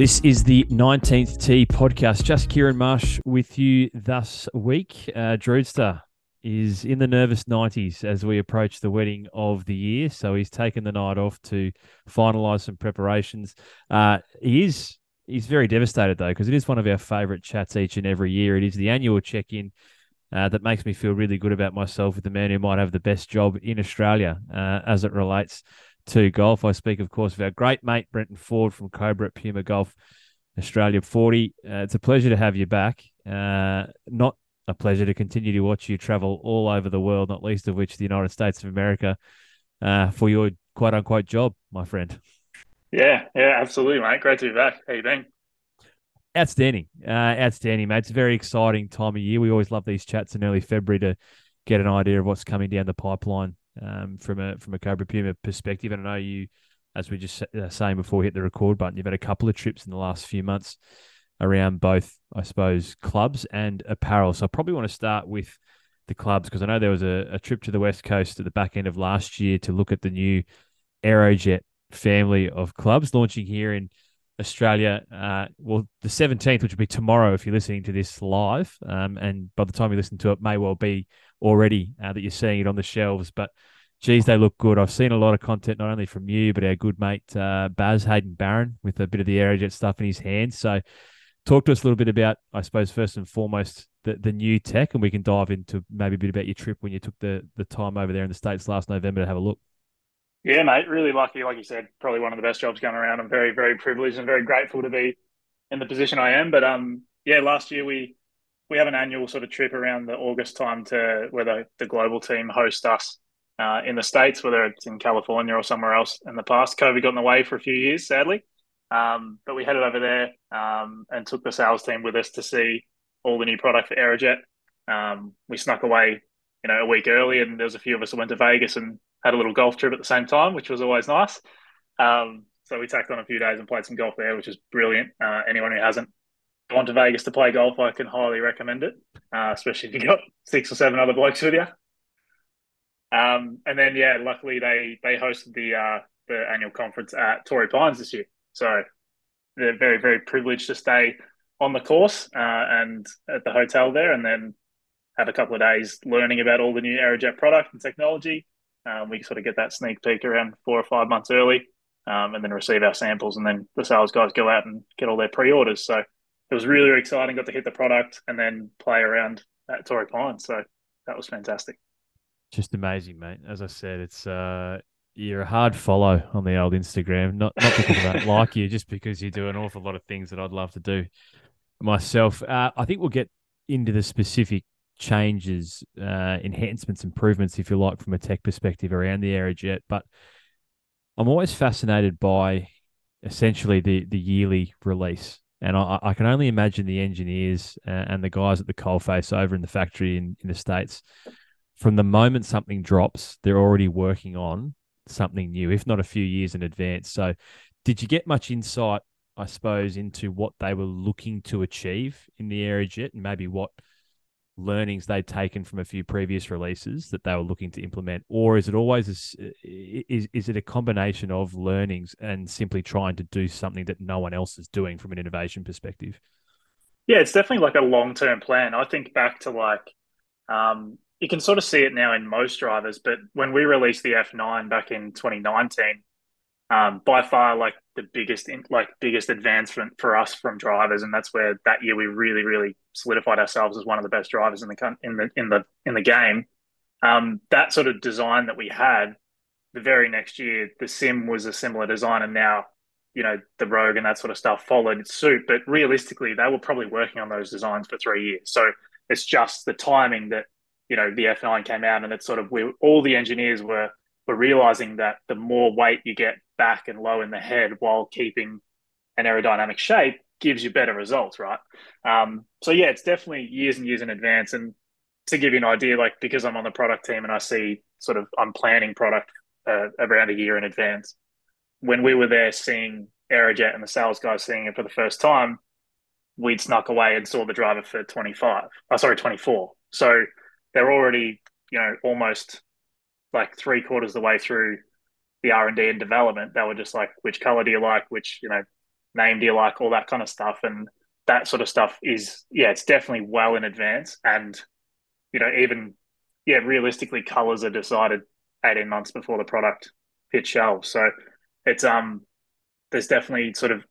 This is the 19th T podcast. Just Kieran Marsh with you thus week. Uh, Drewster is in the nervous 90s as we approach the wedding of the year. So he's taken the night off to finalise some preparations. Uh, he is he's very devastated though because it is one of our favourite chats each and every year. It is the annual check-in uh, that makes me feel really good about myself with the man who might have the best job in Australia uh, as it relates to golf. I speak, of course, of our great mate Brenton Ford from Cobra at Puma Golf Australia 40. Uh, it's a pleasure to have you back. Uh, not a pleasure to continue to watch you travel all over the world, not least of which the United States of America, uh, for your quote unquote job, my friend. Yeah, yeah, absolutely, mate. Great to be back. How you been? Outstanding, uh, outstanding, mate. It's a very exciting time of year. We always love these chats in early February to get an idea of what's coming down the pipeline um, from a from a Cobra Puma perspective. And I know you, as we just uh, saying before we hit the record button, you've had a couple of trips in the last few months around both, I suppose, clubs and apparel. So I probably want to start with the clubs because I know there was a, a trip to the West Coast at the back end of last year to look at the new Aerojet family of clubs launching here in Australia. Uh, well, the 17th, which will be tomorrow if you're listening to this live. Um, and by the time you listen to it, may well be already uh, that you're seeing it on the shelves. But geez, they look good. I've seen a lot of content, not only from you, but our good mate uh, Baz Hayden Barron with a bit of the Aerojet stuff in his hands. So, talk to us a little bit about, I suppose, first and foremost, the, the new tech, and we can dive into maybe a bit about your trip when you took the, the time over there in the States last November to have a look. Yeah, mate, really lucky. Like you said, probably one of the best jobs going around. I'm very, very privileged and very grateful to be in the position I am. But um, yeah, last year we we have an annual sort of trip around the August time to where the, the global team host us uh, in the states, whether it's in California or somewhere else. In the past, COVID got in the way for a few years, sadly. Um, but we headed over there um, and took the sales team with us to see all the new product for Aerojet. Um, we snuck away, you know, a week early, and there was a few of us that went to Vegas and had a little golf trip at the same time, which was always nice. Um, so we tacked on a few days and played some golf there, which is brilliant. Uh, anyone who hasn't gone to Vegas to play golf, I can highly recommend it, uh, especially if you've got six or seven other blokes with you. Um, and then yeah, luckily they they hosted the uh, the annual conference at Torrey Pines this year, so they're very very privileged to stay on the course uh, and at the hotel there, and then have a couple of days learning about all the new Aerojet product and technology. Um, we sort of get that sneak peek around four or five months early, um, and then receive our samples, and then the sales guys go out and get all their pre-orders. So it was really, really exciting. Got to hit the product and then play around at Torrey Pines. So that was fantastic. Just amazing, mate. As I said, it's uh, you're a hard follow on the old Instagram. Not not because I don't like you, just because you do an awful lot of things that I'd love to do myself. Uh, I think we'll get into the specific changes, uh, enhancements, improvements, if you like, from a tech perspective around the Aerojet. But I'm always fascinated by essentially the the yearly release and I, I, can only imagine the engineers and the guys at the coalface over in the factory in, in the States, from the moment something drops, they're already working on something new, if not a few years in advance. So, did you get much insight, I suppose, into what they were looking to achieve in the Aerojet and maybe what learnings they'd taken from a few previous releases that they were looking to implement, or is it always a, is is it a combination of learnings and simply trying to do something that no one else is doing from an innovation perspective? Yeah, it's definitely like a long term plan. I think back to like um, you can sort of see it now in most drivers, but when we released the F9 back in 2019, um, by far like the biggest like biggest advancement for us from drivers, and that's where that year we really really solidified ourselves as one of the best drivers in the in the in the in the game. Um, that sort of design that we had, the very next year, the SIM was a similar design, and now you know the Rogue and that sort of stuff followed suit. But realistically, they were probably working on those designs for three years, so it's just the timing that you know the F9 came out, and it's sort of we all the engineers were were realizing that the more weight you get back and low in the head while keeping an aerodynamic shape, gives you better results, right? Um, so yeah, it's definitely years and years in advance. And to give you an idea, like because I'm on the product team and I see sort of I'm planning product uh, around a year in advance. When we were there seeing Aerojet and the sales guys seeing it for the first time, we'd snuck away and saw the driver for 25. Oh, sorry, 24. So they're already, you know, almost like three quarters of the way through the R and D and development. They were just like, which color do you like? Which you know name do you like? All that kind of stuff, and that sort of stuff is yeah, it's definitely well in advance. And you know, even yeah, realistically, colors are decided eighteen months before the product hits shelves. So it's um, there's definitely sort of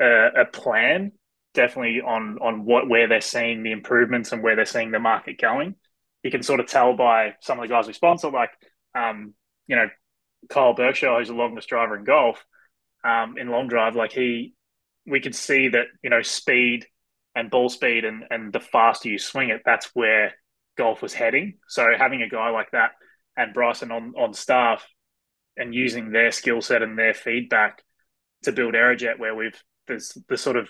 a, a plan, definitely on on what where they're seeing the improvements and where they're seeing the market going. You can sort of tell by some of the guys we sponsor, like um, you know, Kyle Berkshire, who's the longest driver in golf, um, in long drive, like he, we could see that you know speed and ball speed and and the faster you swing it, that's where golf was heading. So having a guy like that and Bryson on on staff and using their skill set and their feedback to build Aerojet, where we've there's the sort of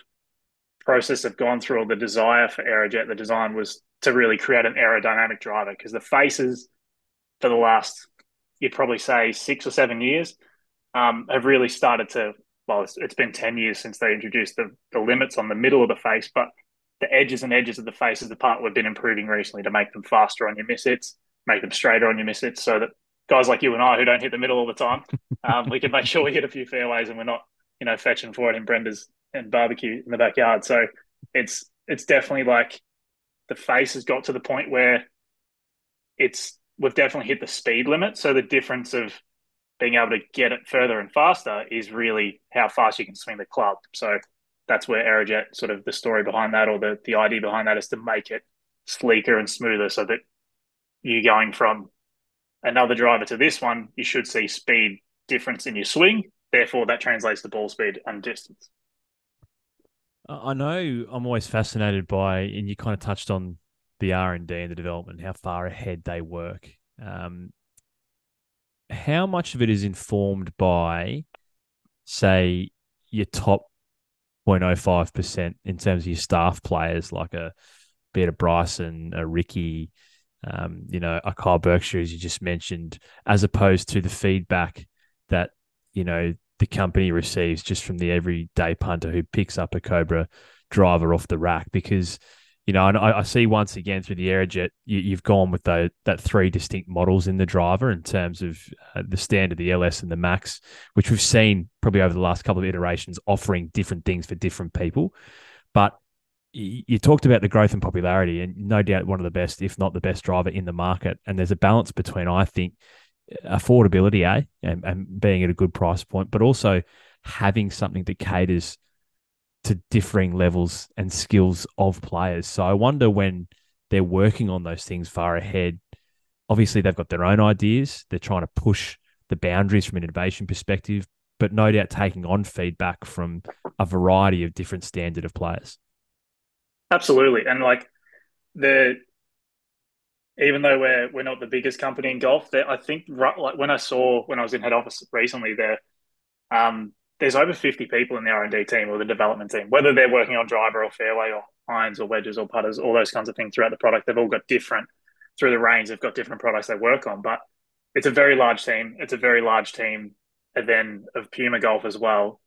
process of gone through, or the desire for Aerojet, the design was to really create an aerodynamic driver because the faces for the last you'd probably say six or seven years, um, have really started to. Well, it's, it's been ten years since they introduced the, the limits on the middle of the face, but the edges and edges of the face is the part we've been improving recently to make them faster on your miss hits, make them straighter on your miss hits, so that guys like you and I who don't hit the middle all the time, um, we can make sure we hit a few fairways and we're not, you know, fetching for it in Brenda's and barbecue in the backyard. So it's it's definitely like the face has got to the point where it's we've definitely hit the speed limit. So the difference of being able to get it further and faster is really how fast you can swing the club. So that's where Aerojet sort of the story behind that or the, the idea behind that is to make it sleeker and smoother so that you're going from another driver to this one, you should see speed difference in your swing. Therefore, that translates to ball speed and distance. I know I'm always fascinated by, and you kind of touched on the R and D and the development, how far ahead they work. Um, how much of it is informed by, say, your top 0.05 percent in terms of your staff players, like a be it a Bryson, a Rickie, um, you know, a Kyle Berkshire, as you just mentioned, as opposed to the feedback that you know the company receives just from the everyday punter who picks up a Cobra driver off the rack because you know, and I, I, see once again through the Aerojet, you, have gone with the, that three distinct models in the driver in terms of uh, the standard, the LS, and the Max, which we've seen probably over the last couple of iterations offering different things for different people. But you, you talked about the growth and popularity, and no doubt one of the best, if not the best driver in the market. And there's a balance between, I think, affordability, eh, and, and being at a good price point, but also having something that caters – to differing levels and skills of players. So I wonder when they're working on those things far ahead. Obviously, they've got their own ideas. They're trying to push the boundaries from an innovation perspective, but no doubt taking on feedback from a variety of different standard of players. Absolutely, and like the even though we're we're not the biggest company in golf, I think like when I saw when I was in head office recently, there um, there's over 50 people in the R&D team or the development team, whether they're working on driver or fairway or irons or wedges or putters, all those kinds of things throughout the product. They've all got different, through the range, they've got different products they work on. But it's a very large team. It's a very large team, and then of Puma Golf as well.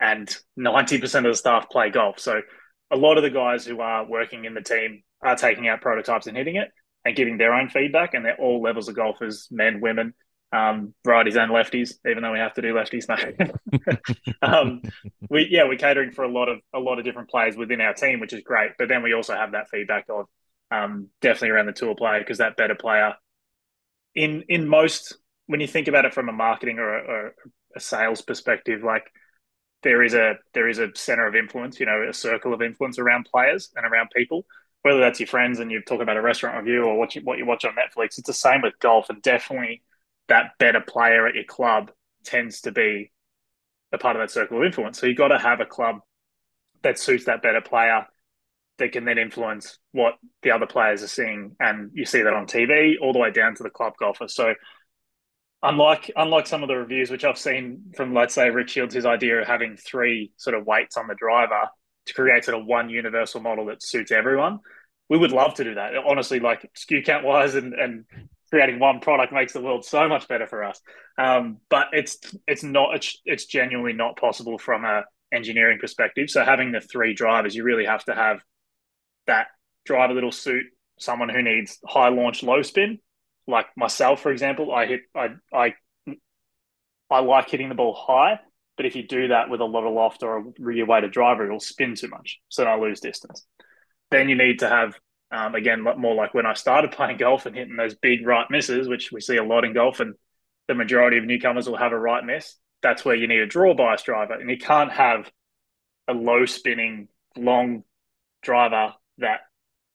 And 90% of the staff play golf. So a lot of the guys who are working in the team are taking out prototypes and hitting it and giving their own feedback. And they're all levels of golfers, men, women um, righties and lefties, even though we have to do lefties now. um, we yeah, we're catering for a lot of a lot of different players within our team, which is great. But then we also have that feedback of um, definitely around the tour player because that better player in in most when you think about it from a marketing or a, or a sales perspective, like there is a there is a center of influence, you know, a circle of influence around players and around people. Whether that's your friends and you talk about a restaurant review or what you what you watch on Netflix, it's the same with golf and definitely that better player at your club tends to be a part of that circle of influence. So you've got to have a club that suits that better player that can then influence what the other players are seeing. And you see that on TV all the way down to the club golfer. So unlike unlike some of the reviews which I've seen from let's say Rick Shiels, his idea of having three sort of weights on the driver, to create sort of one universal model that suits everyone. We would love to do that. Honestly, like SKU count wise and, and creating one product makes the world so much better for us. Um, but it's it's not it's, it's genuinely not possible from a engineering perspective. So having the three drivers, you really have to have that driver that'll suit someone who needs high launch, low spin, like myself, for example. I hit I I I like hitting the ball high, but if you do that with a lot of loft or a rear weighted driver, it'll spin too much, so I lose distance. Then you need to have um, again more like when I started playing golf and hitting those big right misses, which we see a lot in golf, and the majority of newcomers will have a right miss. That's where you need a draw bias driver, and you can't have a low spinning long driver that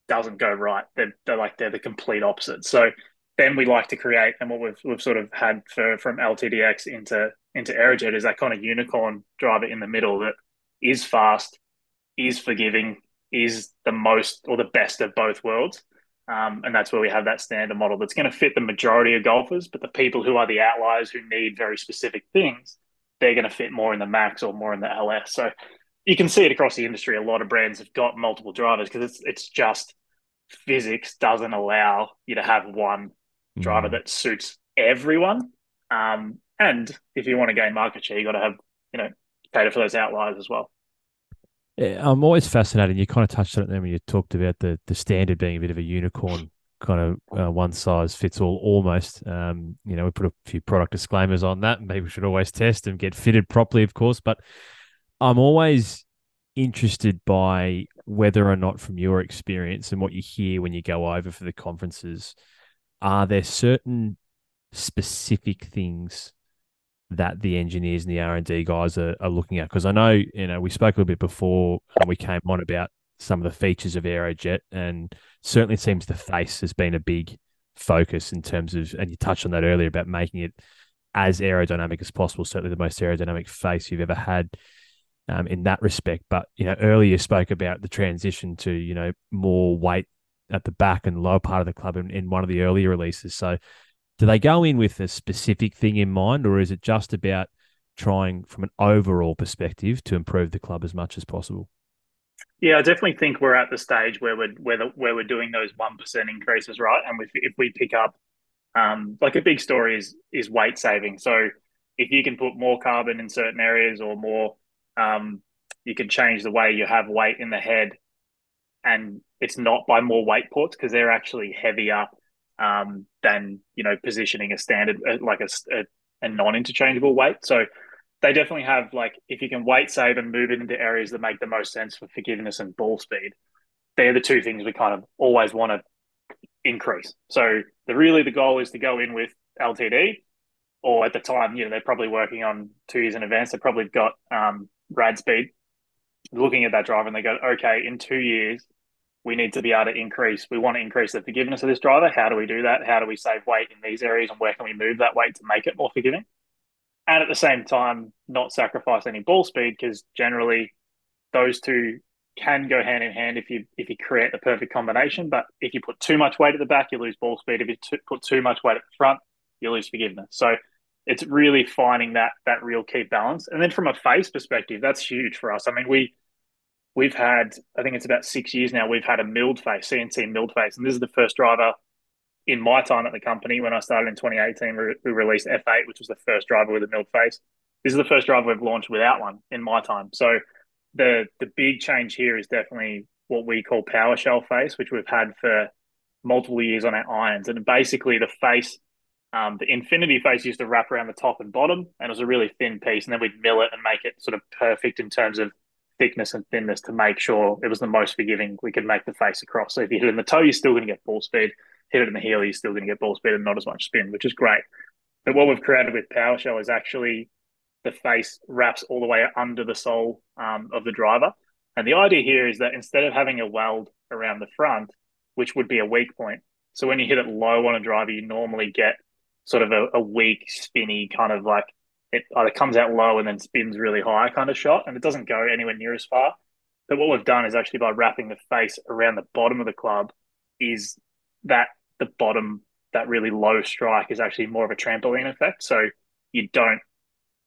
doesn't go right. They're, they're like they're the complete opposite. So then we like to create, and what we've we've sort of had for from LTDX into into Aerojet is that kind of unicorn driver in the middle that is fast, is forgiving, is the most or the best of both worlds. Um, and that's where we have that standard model that's going to fit the majority of golfers, but the people who are the outliers who need very specific things, they're going to fit more in the max or more in the LS. So you can see it across the industry. A lot of brands have got multiple drivers because it's it's just physics doesn't allow you to have one driver mm. that suits everyone. Um, and if you want to gain market share, you got to have you know cater for those outliers as well. Yeah, I'm always fascinated. You kind of touched on it there when you talked about the the standard being a bit of a unicorn kind of uh, one size fits all almost. Um, you know, we put a few product disclaimers on that. We should always test and get fitted properly, of course. But I'm always interested by whether or not, from your experience and what you hear when you go over for the conferences, are there certain specific things that the engineers and the R and D guys are, are looking at? Because I know you know we spoke a little bit before and we came on about some of the features of Aerojet, and certainly seems the face has been a big focus in terms of, and you touched on that earlier about making it as aerodynamic as possible. Certainly the most aerodynamic face you've ever had. Um, in that respect, but you know, earlier you spoke about the transition to you know more weight at the back and lower part of the club in, in one of the earlier releases. So do they go in with a specific thing in mind, or is it just about trying from an overall perspective to improve the club as much as possible? Yeah, I definitely think we're at the stage where we're where, the, where we're doing those one percent increases, right? And if, if we pick up, um, like a big story is is weight saving. So if you can put more carbon in certain areas or more, um, you can change the way you have weight in the head, and it's not by more weight ports because they're actually heavier um, than you know positioning a standard uh, like a, a, a non-interchangeable weight. So they definitely have like if you can weight save and move it into areas that make the most sense for forgiveness and ball speed, they're the two things we kind of always want to increase. So the really the goal is to go in with LTD, or at the time, you know, they're probably working on two years in advance. They probably got um, Radspeed, looking at that driver, and they go, okay, in two years, we need to be able to increase. We want to increase the forgiveness of this driver. How do we do that? How do we save weight in these areas, and where can we move that weight to make it more forgiving? And at the same time, not sacrifice any ball speed because generally those two can go hand in hand if you if you create the perfect combination. But if you put too much weight at the back, you lose ball speed. If you t- put too much weight at the front, you lose forgiveness. So it's really finding that that real key balance. And then from a face perspective, that's huge for us. I mean, we we've had, I think it's about six years now, we've had a milled face, CNC milled face. And this is the first driver in my time at the company. When I started in 2018, we, released F8, which was the first driver with a milled face. This is the first driver we've launched without one in my time. So the the big change here is definitely what we call PowerShell face, which we've had for multiple years on our irons. And basically the face, um, the infinity face used to wrap around the top and bottom, and it was a really thin piece. And then we'd mill it and make it sort of perfect in terms of thickness and thinness to make sure it was the most forgiving we could make the face across. So if you hit it in the toe, you're still going to get ball speed. Hit it in the heel, you're still going to get ball speed and not as much spin, which is great. But what we've created with PowerShell is actually the face wraps all the way under the sole um, of the driver. And the idea here is that instead of having a weld around the front, which would be a weak point, so when you hit it low on a driver, you normally get sort of a, a weak, spinny kind of like it either comes out low and then spins really high kind of shot, and it doesn't go anywhere near as far. But what we've done is actually by wrapping the face around the bottom of the club, is that the bottom, that really low strike is actually more of a trampoline effect. So you don't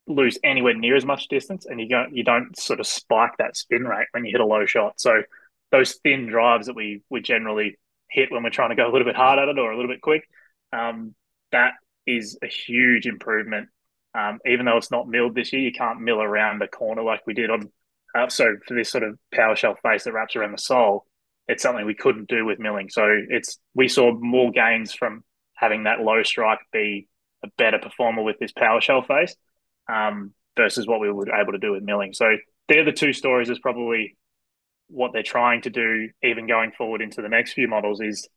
lose anywhere near as much distance, and you don't you don't sort of spike that spin rate when you hit a low shot. So those thin drives that we we generally hit when we're trying to go a little bit hard at it or a little bit quick, um, that is a huge improvement. Um, even though it's not milled this year, you can't mill around the corner like we did on. Uh, so for this sort of power shell face that wraps around the sole, it's something we couldn't do with milling. So it's we saw more gains from having that low strike be a better performer with this power shell face um, versus what we were able to do with milling. So they're the two stories. Is probably what they're trying to do, even going forward into the next few models, is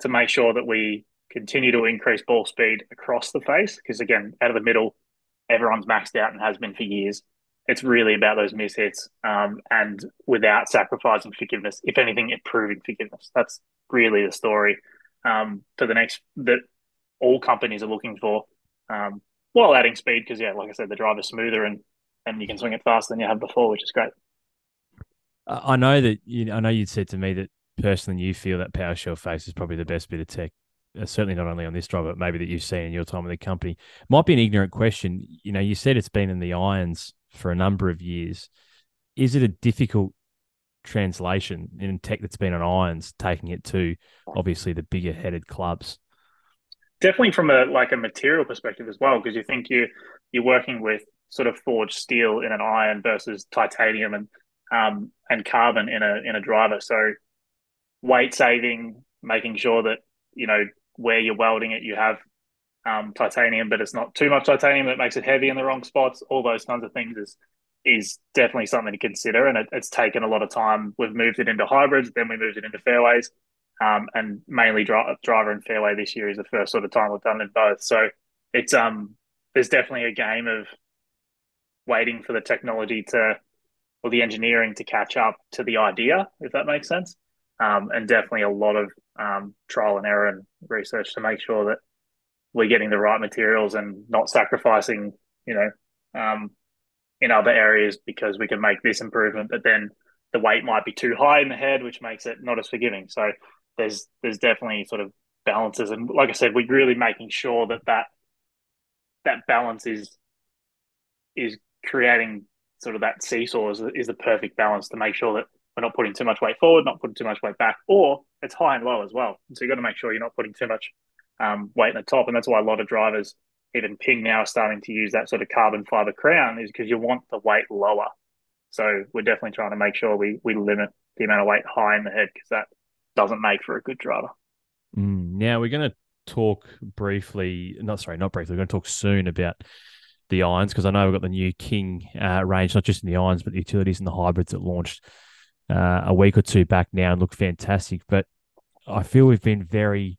to make sure that we continue to increase ball speed across the face. Because again, out of the middle, everyone's maxed out and has been for years. It's really about those mishits um, and without sacrificing forgiveness. If anything, improving forgiveness. That's really the story um, for the next that all companies are looking for, um, while adding speed. Because yeah, like I said, the drive is smoother and and you can swing it faster than you have before, which is great. I know that you. I know you'd said to me that personally you feel that PowerShell face is probably the best bit of tech. Uh, certainly not only on this drive, but maybe that you've seen in your time in the company. Might be an ignorant question. You know, you said it's been in the irons for a number of years. Is it a difficult translation in tech that's been on irons, taking it to obviously the bigger headed clubs? Definitely from a like a material perspective as well, because you think you you're working with sort of forged steel in an iron versus titanium and um, and carbon in a in a driver. So weight saving, making sure that you know where you're welding it, you have um, titanium, but it's not too much titanium that makes it heavy in the wrong spots. All those kinds of things is is definitely something to consider, and it, it's taken a lot of time. We've moved it into hybrids, then we moved it into fairways, um, and mainly dri- driver and fairway this year is the first sort of time we've done it both. So it's um there's definitely a game of waiting for the technology to or the engineering to catch up to the idea, if that makes sense. Um, and definitely a lot of um, trial and error and research to make sure that we're getting the right materials and not sacrificing, you know, um, in other areas because we can make this improvement, but then the weight might be too high in the head, which makes it not as forgiving. So there's there's definitely sort of balances, and like I said, we're really making sure that that that balance is is creating sort of that seesaw is, is the perfect balance to make sure that we're not putting too much weight forward, not putting too much weight back, or it's high and low as well. so you've got to make sure you're not putting too much um, weight in the top, and that's why a lot of drivers, even Ping now, are starting to use that sort of carbon fiber crown, is because you want the weight lower. So we're definitely trying to make sure we we limit the amount of weight high in the head because that doesn't make for a good driver. Mm, now we're going to talk briefly, not sorry, not briefly. We're going to talk soon about the irons because I know we've got the new King uh, range, not just in the irons, but the utilities and the hybrids that launched uh, a week or two back now and look fantastic. But I feel we've been very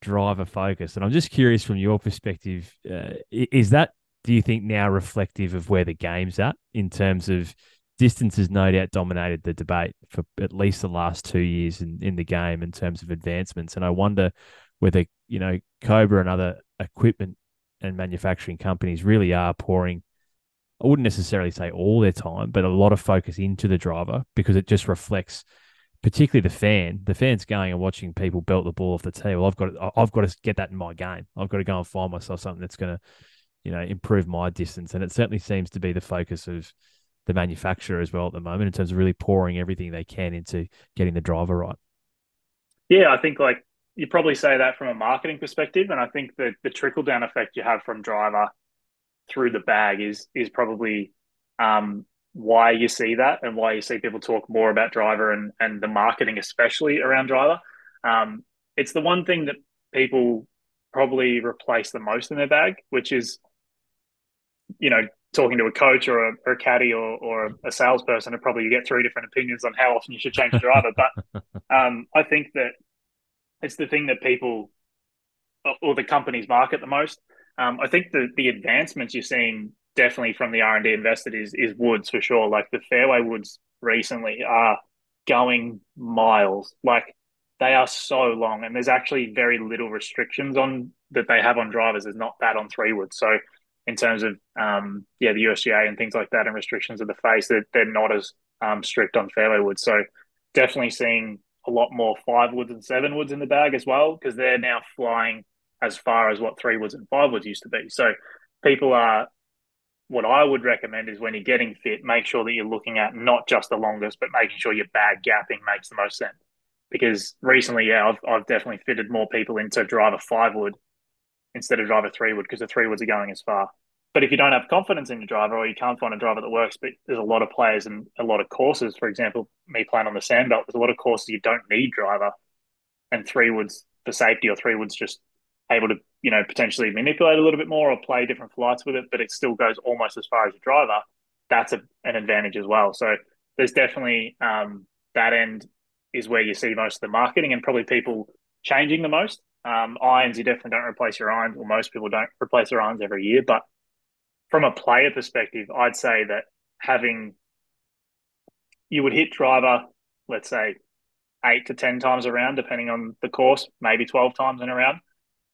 driver focused, and I'm just curious from your perspective, uh, is that do you think now reflective of where the game's at in terms of distance has no doubt dominated the debate for at least the last two years in, in the game in terms of advancements. And I wonder whether, you know, Cobra and other equipment and manufacturing companies really are pouring I wouldn't necessarily say all their time, but a lot of focus into the driver because it just reflects, particularly the fan. The fan's going and watching people belt the ball off the tee. Well, I've got to, I've got to get that in my game. I've got to go and find myself something that's going to, you know, improve my distance. And it certainly seems to be the focus of the manufacturer as well at the moment in terms of really pouring everything they can into getting the driver right. Yeah, I think like you probably say that from a marketing perspective, and I think that the trickle down effect you have from driver through the bag is is probably um, why you see that and why you see people talk more about driver and and the marketing, especially around driver. Um, it's the one thing that people probably replace the most in their bag, which is, you know, talking to a coach or a, or a caddy or, or a salesperson, and probably you get three different opinions on how often you should change a driver. but um, I think that it's the thing that people or the companies market the most. Um, I think the the advancements you're seeing definitely from the R and D invested is is woods for sure. Like the fairway woods recently are going miles. Like they are so long, and there's actually very little restrictions on that they have on drivers. There's not that on three woods. So in terms of um, yeah, the USGA and things like that, and restrictions of the face, they're, they're not as um, strict on fairway woods. So definitely seeing a lot more five woods and seven woods in the bag as well because they're now flying as far as what three woods and five woods used to be. So people are what I would recommend is when you're getting fit, make sure that you're looking at not just the longest, but making sure your bag gapping makes the most sense. Because recently, yeah, I've, I've definitely fitted more people into driver five wood instead of driver three wood because the three woods are going as far. But if you don't have confidence in your driver or you can't find a driver that works, but there's a lot of players and a lot of courses, for example, me playing on the sandbelt, there's a lot of courses you don't need driver and three woods for safety or three woods just able to, you know, potentially manipulate a little bit more or play different flights with it, but it still goes almost as far as your driver. That's a, an advantage as well. So there's definitely um, that end is where you see most of the marketing and probably people changing the most. Um, irons, you definitely don't replace your irons, or most people don't replace their irons every year. But from a player perspective, I'd say that having you would hit driver, let's say eight to ten times around, depending on the course, maybe twelve times in a round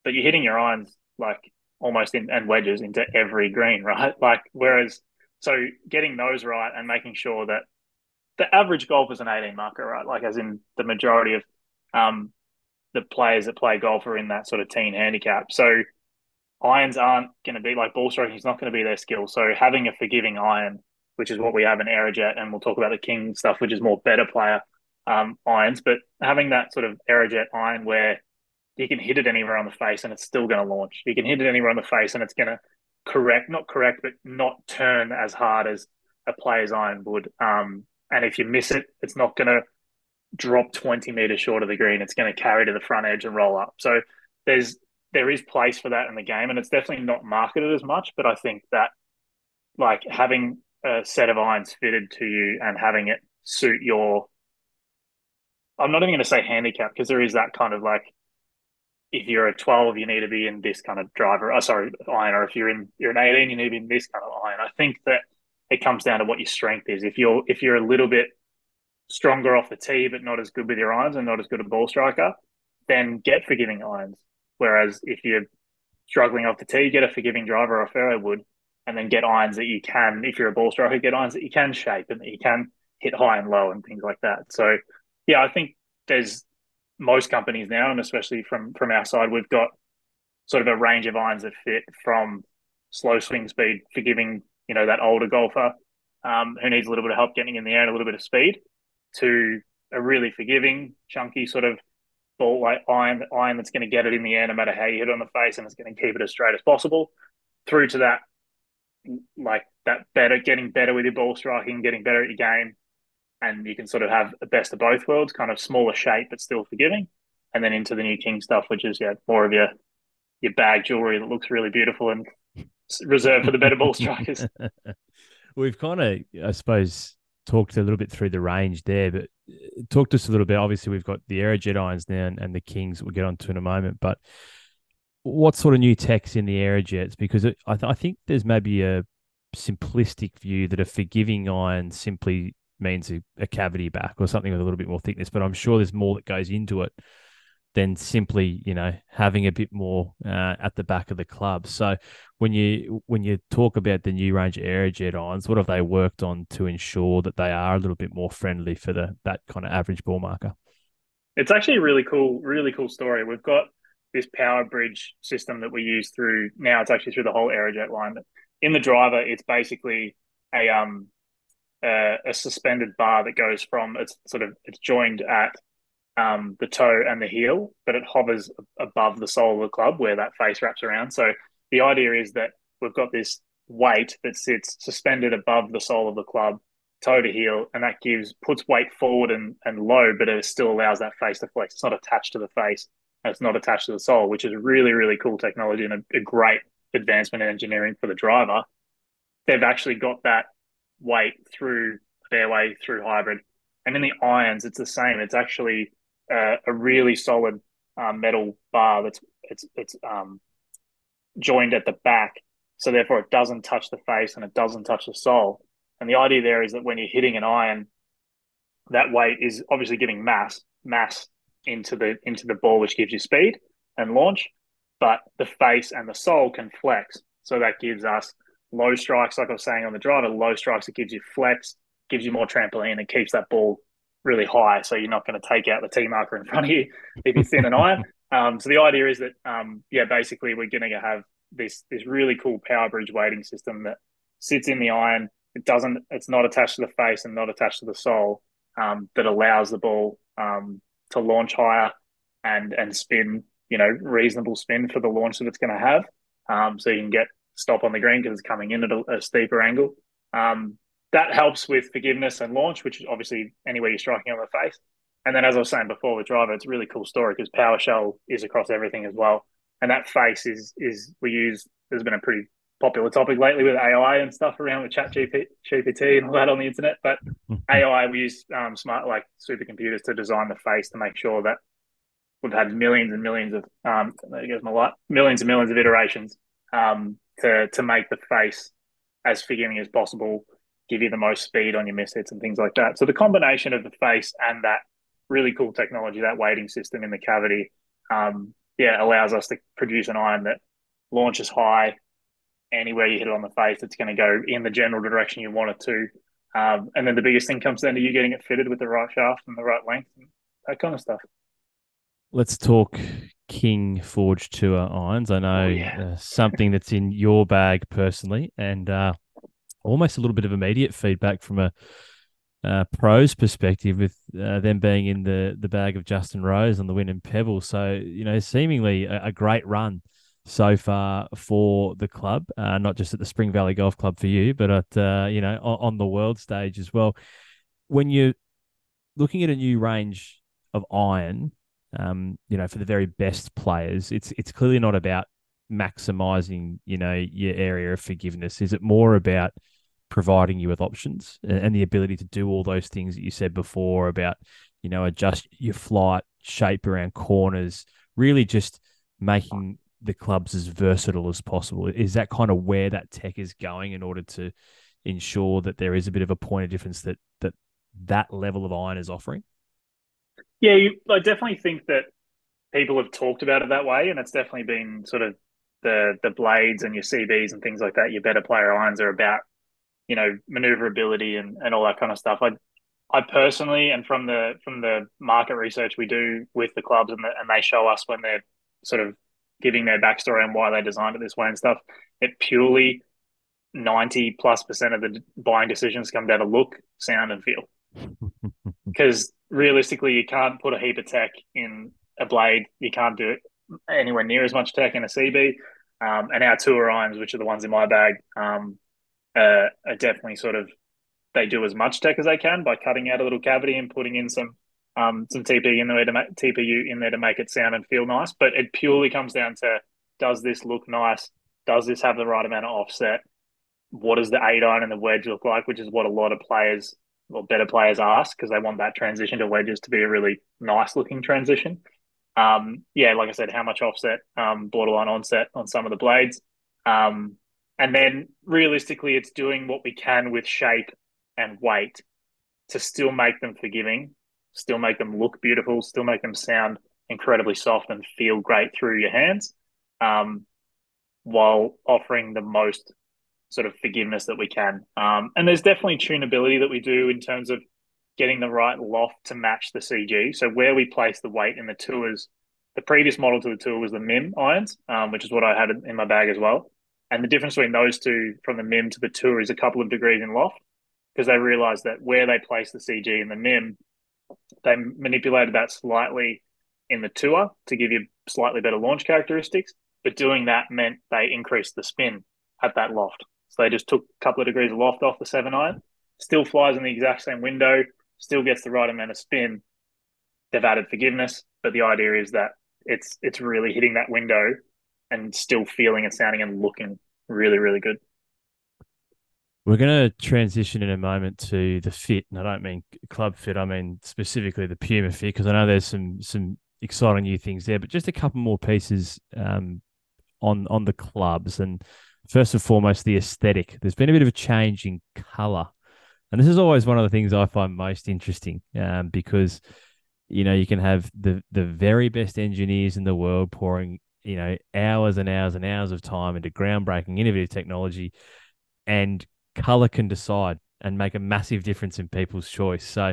but you're hitting your irons like almost in and wedges into every green, right? Like whereas so getting those right and making sure that the average golf is an 18 marker, right? Like as in the majority of um, the players that play golf are in that sort of teen handicap. So irons aren't going to be like ball striking is not going to be their skill. So having a forgiving iron, which is what we have in Aerojet, and we'll talk about the King stuff, which is more better player um, irons, but having that sort of Aerojet iron where you can hit it anywhere on the face and it's still going to launch. You can hit it anywhere on the face and it's going to correct, not correct, but not turn as hard as a player's iron would. Um, and if you miss it, it's not going to drop 20 meters short of the green. It's going to carry to the front edge and roll up. So there's, there is place for that in the game and it's definitely not marketed as much, but I think that like having a set of irons fitted to you and having it suit your, I'm not even going to say handicap because there is that kind of like if you're a 12, you need to be in this kind of driver. Oh, sorry, iron. Or if you're in you're an 18, you need to be in this kind of iron. I think that it comes down to what your strength is. If you're if you're a little bit stronger off the tee, but not as good with your irons and not as good a ball striker, then get forgiving irons. Whereas if you're struggling off the tee, get a forgiving driver or fairway wood, and then get irons that you can. If you're a ball striker, get irons that you can shape and that you can hit high and low and things like that. So yeah, I think there's most companies now, and especially from from our side, we've got sort of a range of irons that fit from slow swing speed for giving you know that older golfer um, who needs a little bit of help getting in the air and a little bit of speed to a really forgiving, chunky sort of ball like iron iron that's going to get it in the air no matter how you hit it on the face and it's going to keep it as straight as possible. Through to that, like that better, getting better with your ball striking, getting better at your game, and you can sort of have the best of both worlds, kind of smaller shape but still forgiving, and then into the new King stuff, which is yeah more of your your bag jewelry that looks really beautiful and reserved for the better ball strikers. We've kind of, I suppose, talked a little bit through the range there, but uh, talk to us a little bit. Obviously, we've got the Aerojet irons now and, and the Kings. We'll get onto in a moment, but what sort of new techs in the Aerojets? Because it, I, th- I think there's maybe a simplistic view that a forgiving iron simply means a, a, cavity back or something with a little bit more thickness. But I'm sure there's more that goes into it than simply, you know, having a bit more uh, at the back of the club. So when you when you talk about the new range Aerojet irons, what have they worked on to ensure that they are a little bit more friendly for the that kind of average ball marker? It's actually a really cool, really cool story. We've got this power bridge system that we use through now. It's actually through the whole Aerojet line. In the driver, it's basically a um a, a suspended bar that goes from it's sort of it's joined at um, the toe and the heel, but it hovers above the sole of the club where that face wraps around. So the idea is that we've got this weight that sits suspended above the sole of the club, toe to heel, and that gives puts weight forward and, and low, but it still allows that face to flex. It's not attached to the face and it's not attached to the sole, which is really, really cool technology and a, a great advancement in engineering for the driver. They've actually got that weight through fairway through hybrid. And in the irons, it's the same. It's actually uh, a really solid uh, metal bar that's it's it's um, joined at the back, so therefore it doesn't touch the face and it doesn't touch the sole. And the idea there is that when you're hitting an iron, that weight is obviously giving mass mass into the into the ball, which gives you speed and launch. But the face and the sole can flex, so that gives us low strikes, like I was saying on the driver, low strikes, it gives you flex, gives you more trampoline, and keeps that ball really high. So you're not going to take out the T marker in front of you if you're thin an iron. Um, so the idea is that, um, yeah, basically we're going to have this this really cool power bridge weighting system that sits in the iron. It doesn't. It's not attached to the face and not attached to the sole. Um, that allows the ball um, to launch higher and and spin. You know, reasonable spin for the launch that it's going to have. Um, so you can get stop on the green because it's coming in at a, a steeper angle. Um, that helps with forgiveness and launch, which is obviously anywhere you're striking on the face. And then, as I was saying before with driver, it's a really cool story because PowerShell is across everything as well. And that face is is we use. There's been a pretty popular topic lately with AI and stuff around with ChatGPT and all that on the internet. But AI, we use um, smart like supercomputers to design the face to make sure that we've had millions and millions of um, there goes my light, millions and millions of iterations um, to to make the face as forgiving as possible, give you the most speed on your mishits and things like that. So the combination of the face and that really cool technology, that weighting system in the cavity, um, yeah, allows us to produce an iron that launches high. Anywhere you hit it on the face, it's going to go in the general direction you want it to. Um, and then the biggest thing comes down to you getting it fitted with the right shaft and the right length and that kind of stuff. Let's talk King Forge Tour irons. I know oh, yeah. uh, something that's in your bag personally, and uh, almost a little bit of immediate feedback from a uh, pros perspective with uh, them being in the the bag of Justin Rose on the win in Pebble. So you know, seemingly a, a great run so far for the club, uh, not just at the Spring Valley Golf Club for you, but at uh, you know on, on, the world stage as well. When you're looking at a new range of iron, um, you know, for the very best players, it's it's clearly not about maximizing, you know, your area of forgiveness. Is it more about providing you with options and, and the ability to do all those things that you said before about, you know, adjust your flight, shape around corners, really just making the clubs as versatile as possible. Is that kind of where that tech is going in order to ensure that there is a bit of a point of difference that that that level of iron is offering? Yeah, you, I definitely think that people have talked about it that way, and it's definitely been sort of the the blades and your CBs and things like that. Your better player irons are about you know maneuverability and, and all that kind of stuff. I I personally and from the from the market research we do with the clubs and the, and they show us when they're sort of giving their backstory and why they designed it this way and stuff. It purely ninety plus percent of the buying decisions come down to look, sound, and feel. Because realistically, you can't put a heap of tech in a blade. You can't do it anywhere near as much tech in a CB. Um, and our tour irons, which are the ones in my bag, um, uh, are definitely sort of they do as much tech as they can by cutting out a little cavity and putting in some um, some TP in there to make TPU in there to make it sound and feel nice. But it purely comes down to does this look nice? Does this have the right amount of offset? What does the eight iron and the wedge look like? Which is what a lot of players or better players ask because they want that transition to wedges to be a really nice looking transition. Um, yeah, like I said, how much offset, um, borderline onset on some of the blades. Um, and then realistically, it's doing what we can with shape and weight to still make them forgiving, still make them look beautiful, still make them sound incredibly soft and feel great through your hands, um, while offering the most sort of forgiveness that we can. Um, and there's definitely tunability that we do in terms of getting the right loft to match the CG. So where we place the weight in the tours, the previous model to the tour was the MIM irons, um, which is what I had in my bag as well. And the difference between those two from the MIM to the tour is a couple of degrees in loft because they realized that where they place the CG in the MIM, they manipulated that slightly in the tour to give you slightly better launch characteristics. But doing that meant they increased the spin at that loft. So they just took a couple of degrees of loft off the seven iron, still flies in the exact same window, still gets the right amount of spin. They've added forgiveness, but the idea is that it's it's really hitting that window and still feeling and sounding and looking really, really good. We're going to transition in a moment to the fit, and I don't mean club fit. I mean specifically the Puma fit because I know there's some some exciting new things there. But just a couple more pieces um, on on the clubs, and first and foremost, the aesthetic. There's been a bit of a change in color, and this is always one of the things I find most interesting um, because you know you can have the the very best engineers in the world pouring you know hours and hours and hours of time into groundbreaking innovative technology and color can decide and make a massive difference in people's choice so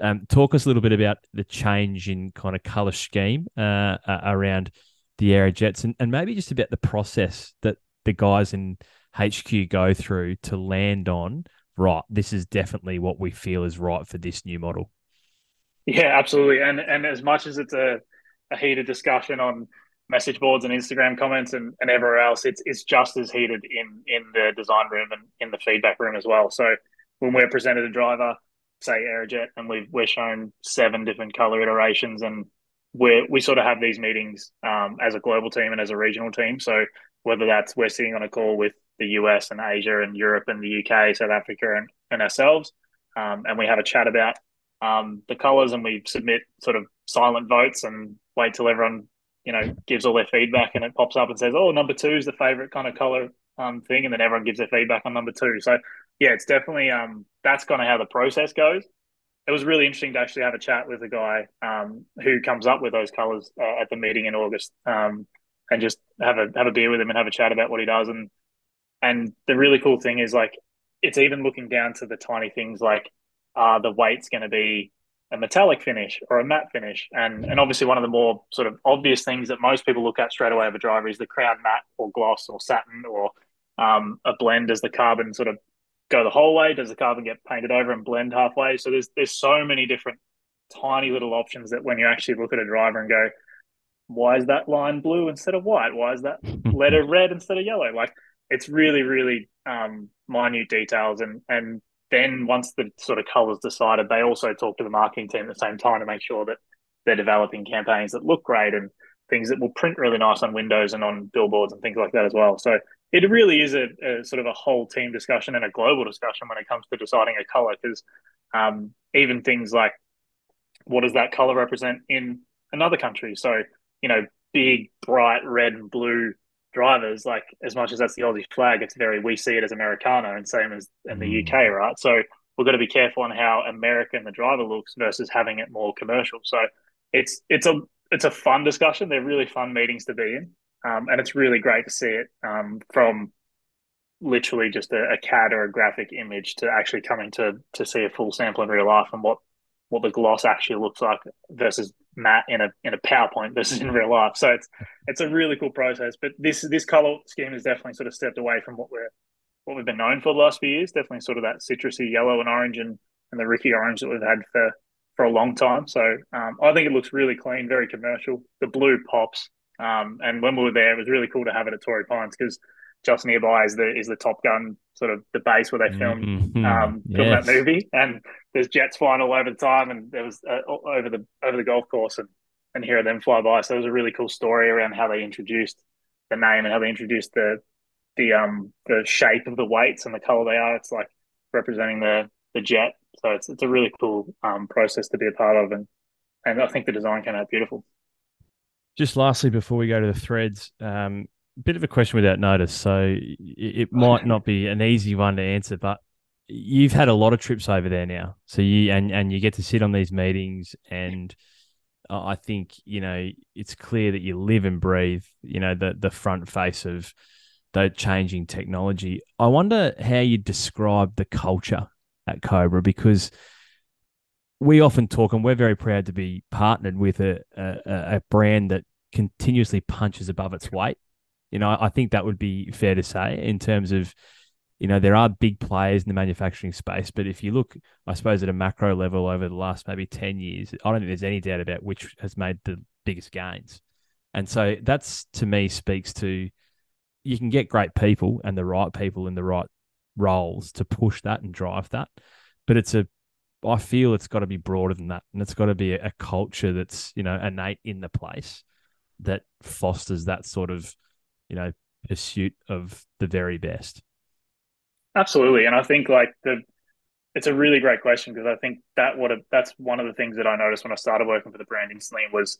um, talk us a little bit about the change in kind of color scheme uh, uh, around the Aerojets and, and maybe just about the process that the guys in HQ go through to land on right? This is definitely what we feel is right for this new model. Yeah, absolutely. And and as much as it's a, a heated discussion on message boards and Instagram comments and, and everywhere else, it's it's just as heated in in the design room and in the feedback room as well. So when we're presented a driver, say Aerojet, and we've we're shown seven different color iterations, and we we sort of have these meetings um, as a global team and as a regional team. So whether that's we're sitting on a call with the US and Asia and Europe and the UK, South Africa, and, and ourselves, um, and we have a chat about um, the colors, and we submit sort of silent votes and wait till everyone you know gives all their feedback, and it pops up and says, "Oh, number two is the favorite kind of color um, thing," and then everyone gives their feedback on number two. So yeah, it's definitely um, that's kind of how the process goes. It was really interesting to actually have a chat with a guy um, who comes up with those colors uh, at the meeting in August, um, and just have a have a beer with him and have a chat about what he does. And and the really cool thing is like it's even looking down to the tiny things like uh, the weight's going to be a metallic finish or a matte finish. And and obviously one of the more sort of obvious things that most people look at straight away of a driver is the crown matte or gloss or satin or um, a blend as the carbon sort of go the whole way? Does the carbon get painted over and blend halfway? So there's there's so many different tiny little options that when you actually look at a driver and go, why is that line blue instead of white? Why is that letter red instead of yellow? Like it's really, really um, minute details. And and then once the sort of colors decided, they also talk to the marketing team at the same time to make sure that they're developing campaigns that look great and things that will print really nice on windows and on billboards and things like that as well. So it really is a, a, sort of a whole team discussion and a global discussion when it comes to deciding a color because um, even things like what does that color represent in another country so you know big bright red and blue drivers like as much as that's the aussie flag it's very we see it as americana and same as in the uk mm. right? So we've got to be careful on how american the driver looks versus having it more commercial. So it's it's a it's a fun discussion. They're really fun meetings to be in um, and it's really great to see it um, from literally just a, a, CAD or a graphic image to actually coming to to see a full sample in real life and what what the gloss actually looks like versus matte in a in a PowerPoint versus in real life. So it's it's a really cool process. But this this color scheme has definitely sort of stepped away from what we're what we've been known for the last few years. Definitely sort of that citrusy yellow and orange and and the Rickie orange that we've had for for a long time. So um, I think it looks really clean, very commercial. The blue pops. Um, and when we were there, it was really cool to have it at Torrey Pines because just nearby is the is the Top Gun sort of the base where they filmed mm-hmm. um, yes. that movie, and there's jets flying all over the time, and there was uh, over the over the golf course, and and hear them fly by. So it was a really cool story around how they introduced the name and how they introduced the the um the shape of the weights and the color they are. It's like representing the the jet. So it's it's a really cool um process to be a part of, and and I think the design came out beautiful. Just lastly, before we go to the threads, um, bit of a question without notice. So it, might not be an easy one to answer, but you've had a lot of trips over there now. So you and and you get to sit on these meetings, and I think you know it's clear that you live and breathe. You know the the front face of the changing technology. I wonder how you describe the culture at Cobra because we often talk, and we're very proud to be partnered with a, a, a brand that continuously punches above its weight. You know, I think that would be fair to say in terms of, you know, there are big players in the manufacturing space, but if you look, I suppose, at a macro level over the last maybe 10 years, I don't think there's any doubt about which has made the biggest gains. And so that's to me speaks to you can get great people and the right people in the right roles to push that and drive that. But it's a I feel it's got to be broader than that, and it's got to be a, culture that's you know innate in the place that fosters that sort of you know pursuit of the very best. Absolutely, and I think like the it's a really great question because I think that what a, that's one of the things that I noticed when I started working for the brand instantly was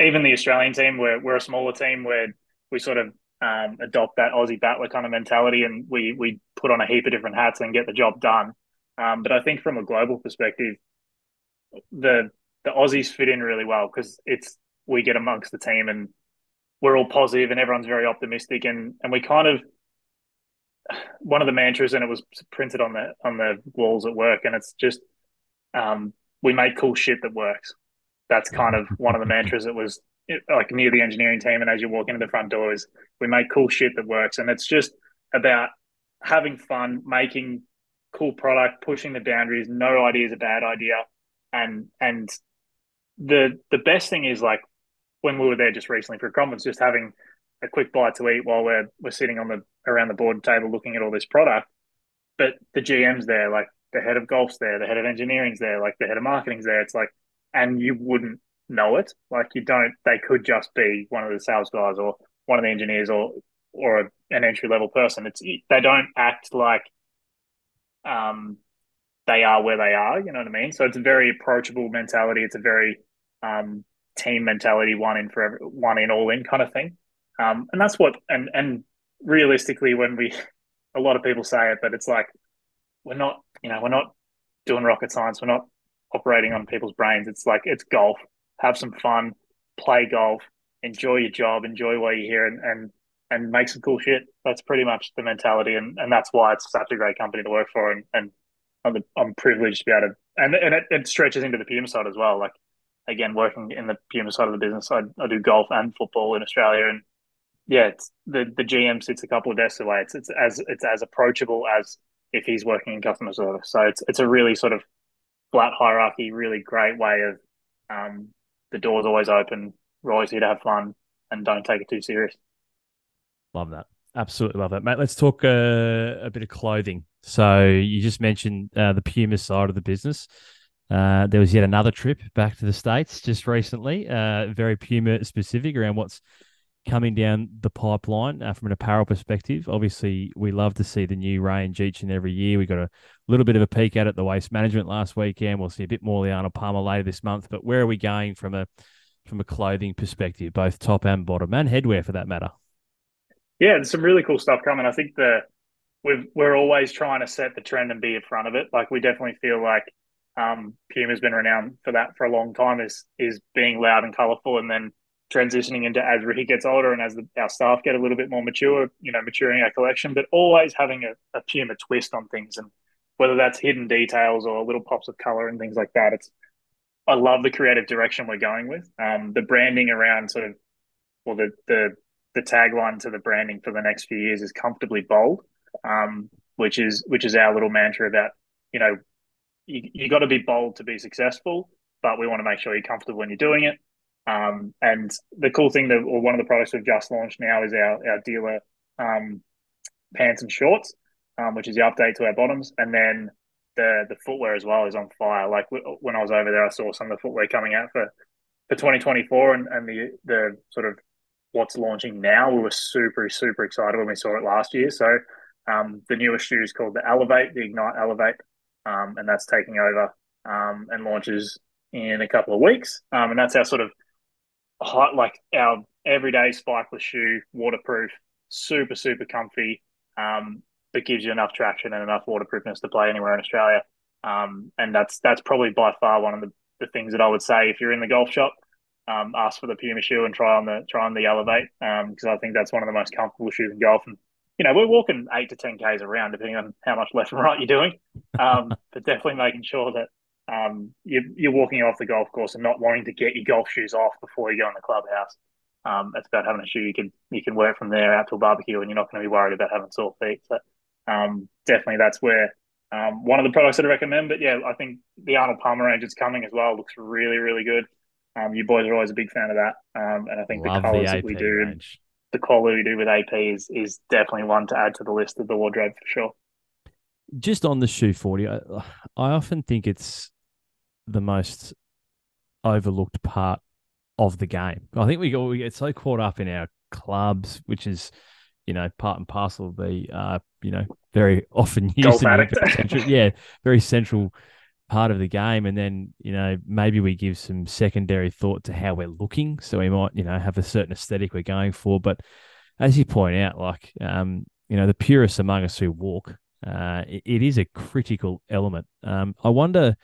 even the Australian team where we're a smaller team where we sort of um, adopt that Aussie battler kind of mentality and we we put on a heap of different hats and get the job done. Um, but I think from a global perspective, the the Aussies fit in really well because it's we get amongst the team and we're all positive and everyone's very optimistic and and we kind of one of the mantras and it was printed on the on the walls at work and it's just um, we make cool shit that works. That's kind of one of the mantras that was like near the engineering team and as you walk into the front doors, we make cool shit that works and it's just about having fun, making cool product, pushing the boundaries. No idea is a bad idea, and and the the best thing is like when we were there just recently for a conference, just having a quick bite to eat while we're we're sitting on the around the board table looking at all this product. But the GM's there, like the head of golf's there, the head of engineering's there, like the head of marketing's there. It's like, and you wouldn't know it. Like you don't. They could just be one of the sales guys or one of the engineers or or an entry level person. It's they don't act like um they are where they are. You know what I mean? So it's a very approachable mentality. It's a very um, team mentality, one in for every, one in, all in kind of thing. Um, and that's what and and realistically, when we a lot of people say it, but it's like we're not, you know, we're not doing rocket science. We're not operating on people's brains. It's like it's golf. Have some fun, play golf, enjoy your job, enjoy why you're here, and and and make some cool shit. That's pretty much the mentality, and and that's why it's such a great company to work for, and and I'm, I'm privileged to be able to, and and it, it stretches into the Puma side as well. Like again, working in the Puma side of the business, I, I do golf and football in Australia, and yeah, it's the the GM sits a couple of desks away. It's it's as it's as approachable as if he's working in customer service. So it's it's a really sort of flat hierarchy, really great way of um, the door's always open. We're always here to have fun and don't take it too serious. Love that. Absolutely love that, mate. Let's talk uh, a bit of clothing. So you just mentioned uh, the Puma side of the business. Uh, there was yet another trip back to the states just recently, uh, very Puma specific around what's coming down the pipeline uh, from an apparel perspective. Obviously, we love to see the new range each and every year. We got a little bit of a peek at it the waste management last weekend. We'll see a bit more Arnold Palmer later this month. But where are we going from a from a clothing perspective, both top and bottom, and headwear for that matter? Yeah, there's some really cool stuff coming. I think the we've we're always trying to set the trend and be in front of it. Like we definitely feel like um, Puma's been renowned for that for a long time. Is is being loud and colourful, and then transitioning into as Rickie gets older and as the, our staff get a little bit more mature, you know, maturing our collection, but always having a, a Puma twist on things, and whether that's hidden details or little pops of color and things like that. It's I love the creative direction we're going with. Um, the branding around sort of, well, the the the tagline to the branding for the next few years is comfortably bold, um, which is which is our little mantra about you know you, you got to be bold to be successful, but we want to make sure you're comfortable when you're doing it. Um, and the cool thing that, or one of the products we've just launched now is our, our dealer um, pants and shorts, um, which is the update to our bottoms. And then the the footwear as well is on fire. Like when I was over there, I saw some of the footwear coming out for, for 2024 and, and the, the sort of what's launching now. We were super, super excited when we saw it last year. So um, the newest shoe is called the Elevate, the Ignite Elevate um, and that's taking over um, and launches in a couple of weeks. Um, and that's our sort of hot, like our everyday spikeless shoe, waterproof, super super comfy, um, but gives you enough traction and enough waterproofness to play anywhere in Australia. Um, and that's that's probably by far one of the, the things that I would say if you're in the golf shop. Um, ask for the Puma shoe and try on the try on the Elevate because I think that's one of the most comfortable shoes in golf. And you know, we're walking eight to 10 Ks around, depending on how much left and right you're doing. Um, but definitely making sure that um, you're, you're walking off the golf course and not wanting to get your golf shoes off before you go in the clubhouse. Um, it's about having a shoe you can you can wear from there out to a barbecue, and you're not going to be worried about having sore feet. So um, definitely, that's where um, one of the products that I recommend. But yeah, I think the Arnold Palmer range is coming as well. Looks really really good. Um, you boys are always a big fan of that, um, and I think Love the colors the that we do, range the quality we do with AP is is definitely one to add to the list of the wardrobe for sure. Just on the shoe Fordy, I, I often think it's the most overlooked part of the game. I think we go we get so caught up in our clubs, which is you know part and parcel of the uh, you know very often used yeah very central part of the game. And then you know maybe we give some secondary thought to how we're looking. So we might you know have a certain aesthetic we're going for. But as you point out like um you know the purists among us who walk uh it, it is a critical element. Um i wonder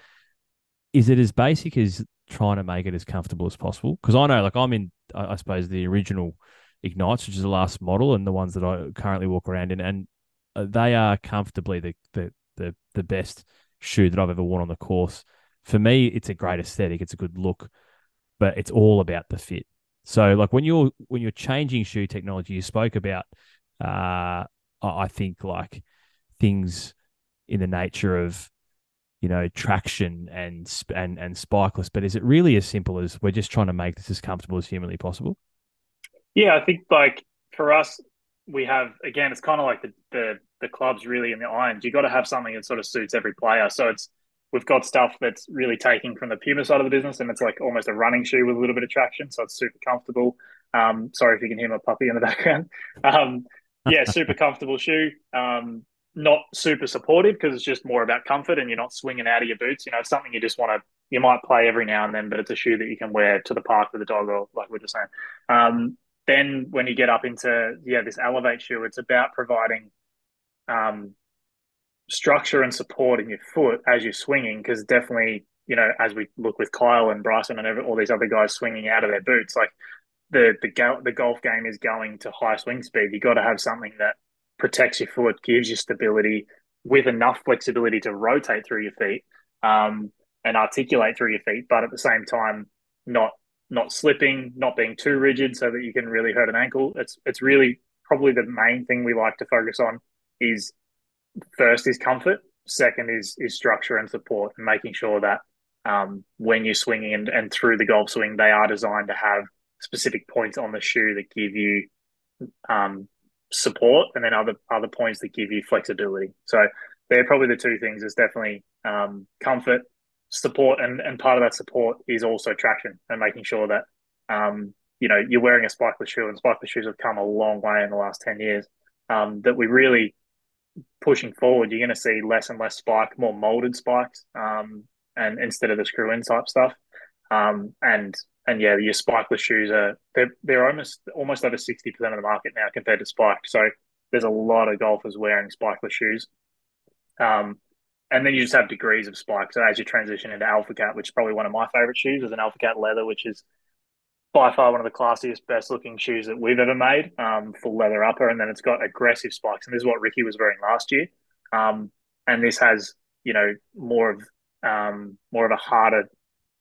is it as basic as trying to make it as comfortable as possible? Because i know like i'm in I, I suppose the original ignites which is the last model and the ones that i currently walk around in. And uh, they are comfortably the the the, the best shoe that I've ever worn on the course. For me, it's a great aesthetic. It's a good look, but it's all about the fit. So, like when you're when you're changing shoe technology, you spoke about uh, I think like things in the nature of you know traction and and and spikeless. But is it really as simple as we're just trying to make this as comfortable as humanly possible? Yeah, I think like for us, we have again, it's kind of like the the the clubs really in the irons. You got to have something that sort of suits every player. So it's we've got stuff that's really taking from the Puma side of the business, and it's like almost a running shoe with a little bit of traction, so it's super comfortable. Um, sorry if you can hear my puppy in the background. Um, yeah, super comfortable shoe. Um, not super supportive because it's just more about comfort and you're not swinging out of your boots. You know, it's something you just want to, you might play every now and then, but it's a shoe that you can wear to the park with the dog or like we're just saying. Then when you get up into, yeah, this elevate shoe, it's about providing um, structure and support in your foot as you're swinging because definitely, you know, as we look with Kyle and Bryson and all these other guys swinging out of their boots, like the the, the golf game is going to high swing speed. You got to have something that protects your foot, gives you stability with enough flexibility to rotate through your feet um, and articulate through your feet, but at the same time, not not slipping, not being too rigid, so that you can really hurt an ankle. It's it's really probably the main thing we like to focus on is first is comfort, second is is structure and support, and making sure that um, when you're swinging and, and through the golf swing, they are designed to have specific points on the shoe that give you um, support and then other other points that give you flexibility. So they're probably the two things. It's definitely um, comfort, support, and and part of that support is also traction and making sure that um, you know you're wearing a spikeless shoe, and spikeless shoes have come a long way in the last ten years. Um, that we really pushing forward, you're going to see less and less spike, more molded spikes, um, and instead of the screw in type stuff. Um, and and yeah, your spikeless shoes are they're they're almost almost over sixty percent of the market now compared to spike. So there's a lot of golfers wearing spikeless shoes. Um, and then you just have degrees of spike. So as you transition into Alpha Cat, which is probably one of my favorite shoes, is an Alpha Cat leather, which is by far one of the classiest, best looking shoes that we've ever made. Um, full leather upper, and then it's got aggressive spikes, and this is what Rickie was wearing last year. Um, and this has you know more of um, more of a harder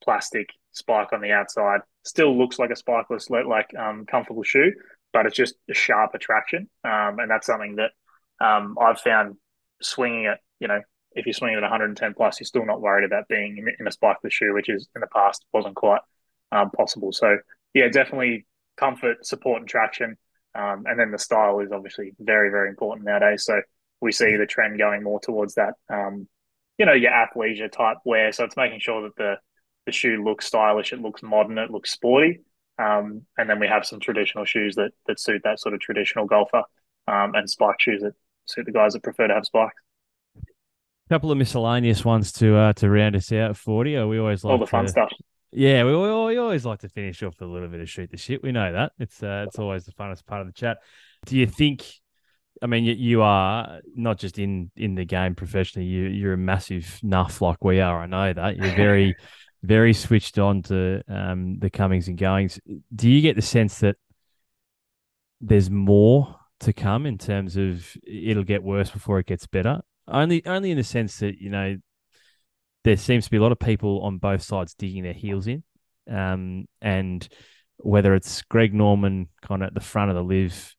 plastic spike on the outside. Still looks like a spikeless, like um, comfortable shoe, but it's just a sharp attraction, um, and that's something that um, I've found swinging it. You know, if you're swinging at 110 plus, you're still not worried about being in, in a spikeless shoe, which is in the past wasn't quite um, possible. So yeah, definitely comfort, support, and traction, um, and then the style is obviously very very important nowadays. So we see the trend going more towards that. Um, you know, your athleisure type wear. So it's making sure that the the shoe looks stylish, it looks modern, it looks sporty. Um, and then we have some traditional shoes that that suit that sort of traditional golfer, um, and spike shoes that suit the guys that prefer to have spikes. Couple of miscellaneous ones to uh, to round us out. Fordy. We always like all the fun to, stuff. Yeah, we, we always like to finish off with a little bit of shoot the shit. We know that it's uh, it's always the funnest part of the chat. Do you think? I mean, you, you are not just in in the game professionally. You you're a massive nuff like we are. I know that you're very very switched on to um, the comings and goings. Do you get the sense that there's more to come in terms of it'll get worse before it gets better? Only, only in the sense that you know there seems to be a lot of people on both sides digging their heels in, um, and whether it's Greg Norman kind of at the front of the LIV,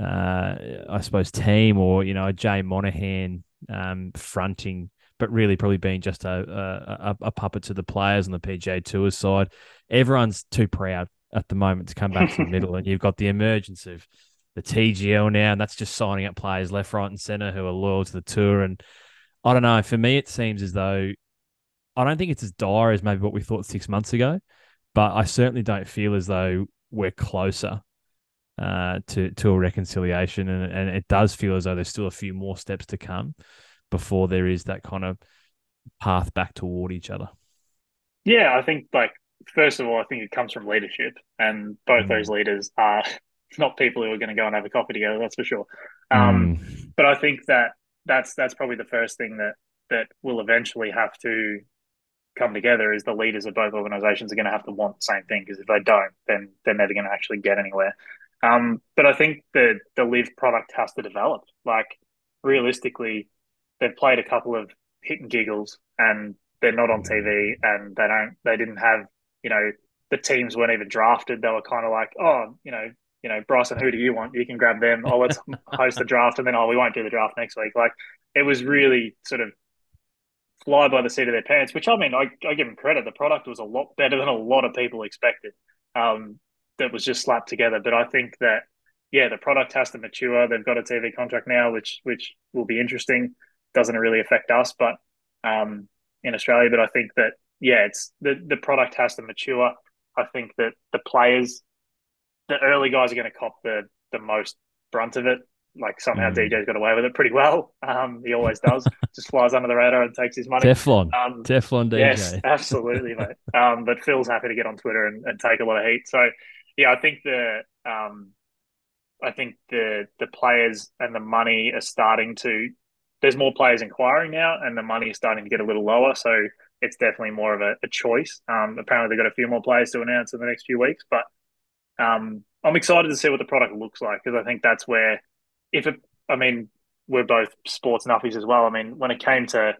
uh, I suppose team, or you know Jay Monahan um, fronting but really probably being just a, a, a puppet to the players on the PGA Tour side. Everyone's too proud at the moment to come back to the middle, and you've got the emergence of the TGL now, and that's just signing up players left, right, and centre who are loyal to the tour. And I don't know. For me, it seems as though I don't think it's as dire as maybe what we thought six months ago, but I certainly don't feel as though we're closer uh, to to a reconciliation, and and it does feel as though there's still a few more steps to come before there is that kind of path back toward each other? Yeah, I think like first of all, I think it comes from leadership, and both mm. those leaders are not people who are going to go and have a coffee together. That's for sure. Um, mm. But I think that that's that's probably the first thing that that will eventually have to come together is the leaders of both organizations are going to have to want the same thing because if they don't, then they're never going to actually get anywhere. Um, but I think the the LIV product has to develop. Like realistically, they've played a couple of hit and giggles and they're not on TV and they don't they didn't have you know the teams weren't even drafted they were kind of like oh you know you know, Bryson, who do you want? You can grab them. Oh, let's host the draft, and then oh, we won't do the draft next week. Like it was really sort of fly by the seat of their pants. Which I mean, I, I give them credit. The product was a lot better than a lot of people expected. Um, that was just slapped together. But I think that yeah, the product has to mature. They've got a TV contract now, which which will be interesting. Doesn't really affect us, but um, in Australia. But I think that yeah, it's the the product has to mature. I think that the players, the early guys, are going to cop the the most brunt of it. Like somehow mm. DJ's got away with it pretty well. Um, he always does. Just flies under the radar and takes his money. Teflon, um, Teflon DJ. Yes, absolutely, mate. Um, but Phil's happy to get on Twitter and, and take a lot of heat. So yeah, I think the um, I think the the players and the money are starting to. There's more players inquiring now, and the money is starting to get a little lower. So it's definitely more of a, a choice. Um, apparently, they've got a few more players to announce in the next few weeks, but um, I'm excited to see what the product looks like because I think that's where, if it, I mean, we're both sports nuffies as well. I mean, when it came to,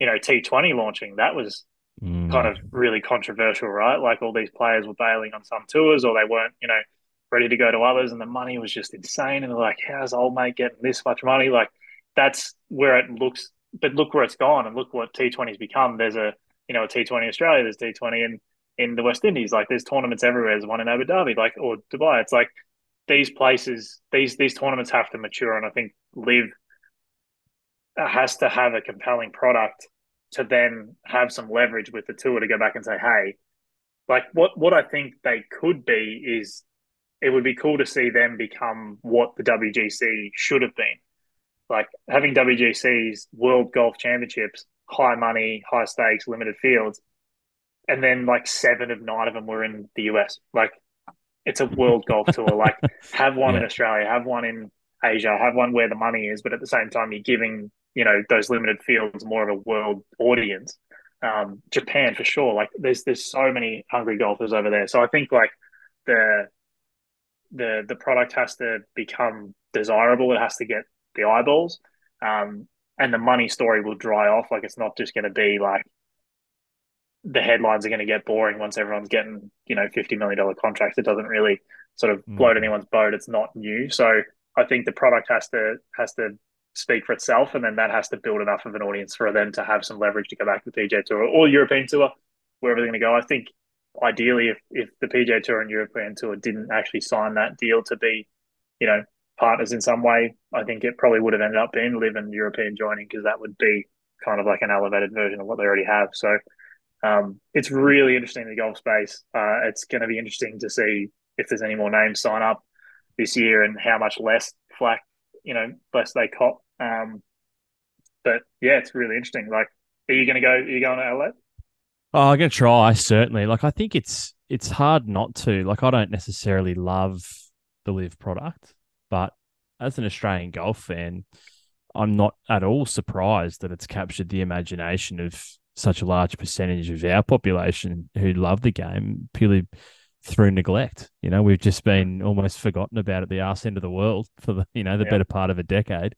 you know, T20 launching, that was mm. kind of really controversial, right? Like all these players were bailing on some tours or they weren't, you know, ready to go to others, and the money was just insane. And they're like, "How's old mate getting this much money?" Like that's where it looks. But look where it's gone, and look what T20's become. There's a you know a T20 Australia, there's T20 in in the West Indies. Like there's tournaments everywhere. There's one in Abu Dhabi, like or Dubai. It's like these places, these these tournaments have to mature, and I think LIV has to have a compelling product to then have some leverage with the tour to go back and say, hey, like what what I think they could be is it would be cool to see them become what the WGC should have been. Like having WGC's World Golf Championships, high money, high stakes, limited fields, and then like seven of nine of them were in the US. Like it's a world golf tour. Like have one yeah. in Australia, have one in Asia, have one where the money is, but at the same time you're giving, you know, those limited fields more of a world audience. Um, Japan for sure. Like there's there's so many hungry golfers over there. So I think like the the the product has to become desirable. It has to get the eyeballs, um, and the money story will dry off. Like it's not just going to be like the headlines are going to get boring once everyone's getting you know fifty million dollar contracts. It doesn't really sort of mm. float anyone's boat. It's not new, so I think the product has to has to speak for itself, and then that has to build enough of an audience for them to have some leverage to go back to the PGA Tour or European Tour, wherever they're going to go. I think ideally, if, if the PGA Tour and European Tour didn't actually sign that deal to be, you know, partners in some way, I think it probably would have ended up being LIV and European joining because that would be kind of like an elevated version of what they already have. So um, it's really interesting in the golf space. Uh, it's going to be interesting to see if there's any more names sign up this year and how much less flack, you know, less they cop. Um, but yeah, it's really interesting. Like, are you going to go? Are you going to LA? Oh, I'm gonna try certainly. Like I think it's it's hard not to. Like I don't necessarily love the LIV product, but as an Australian golf fan, I'm not at all surprised that it's captured the imagination of such a large percentage of our population who love the game purely through neglect. You know, we've just been almost forgotten about at the arse end of the world for the you know the yeah. better part of a decade,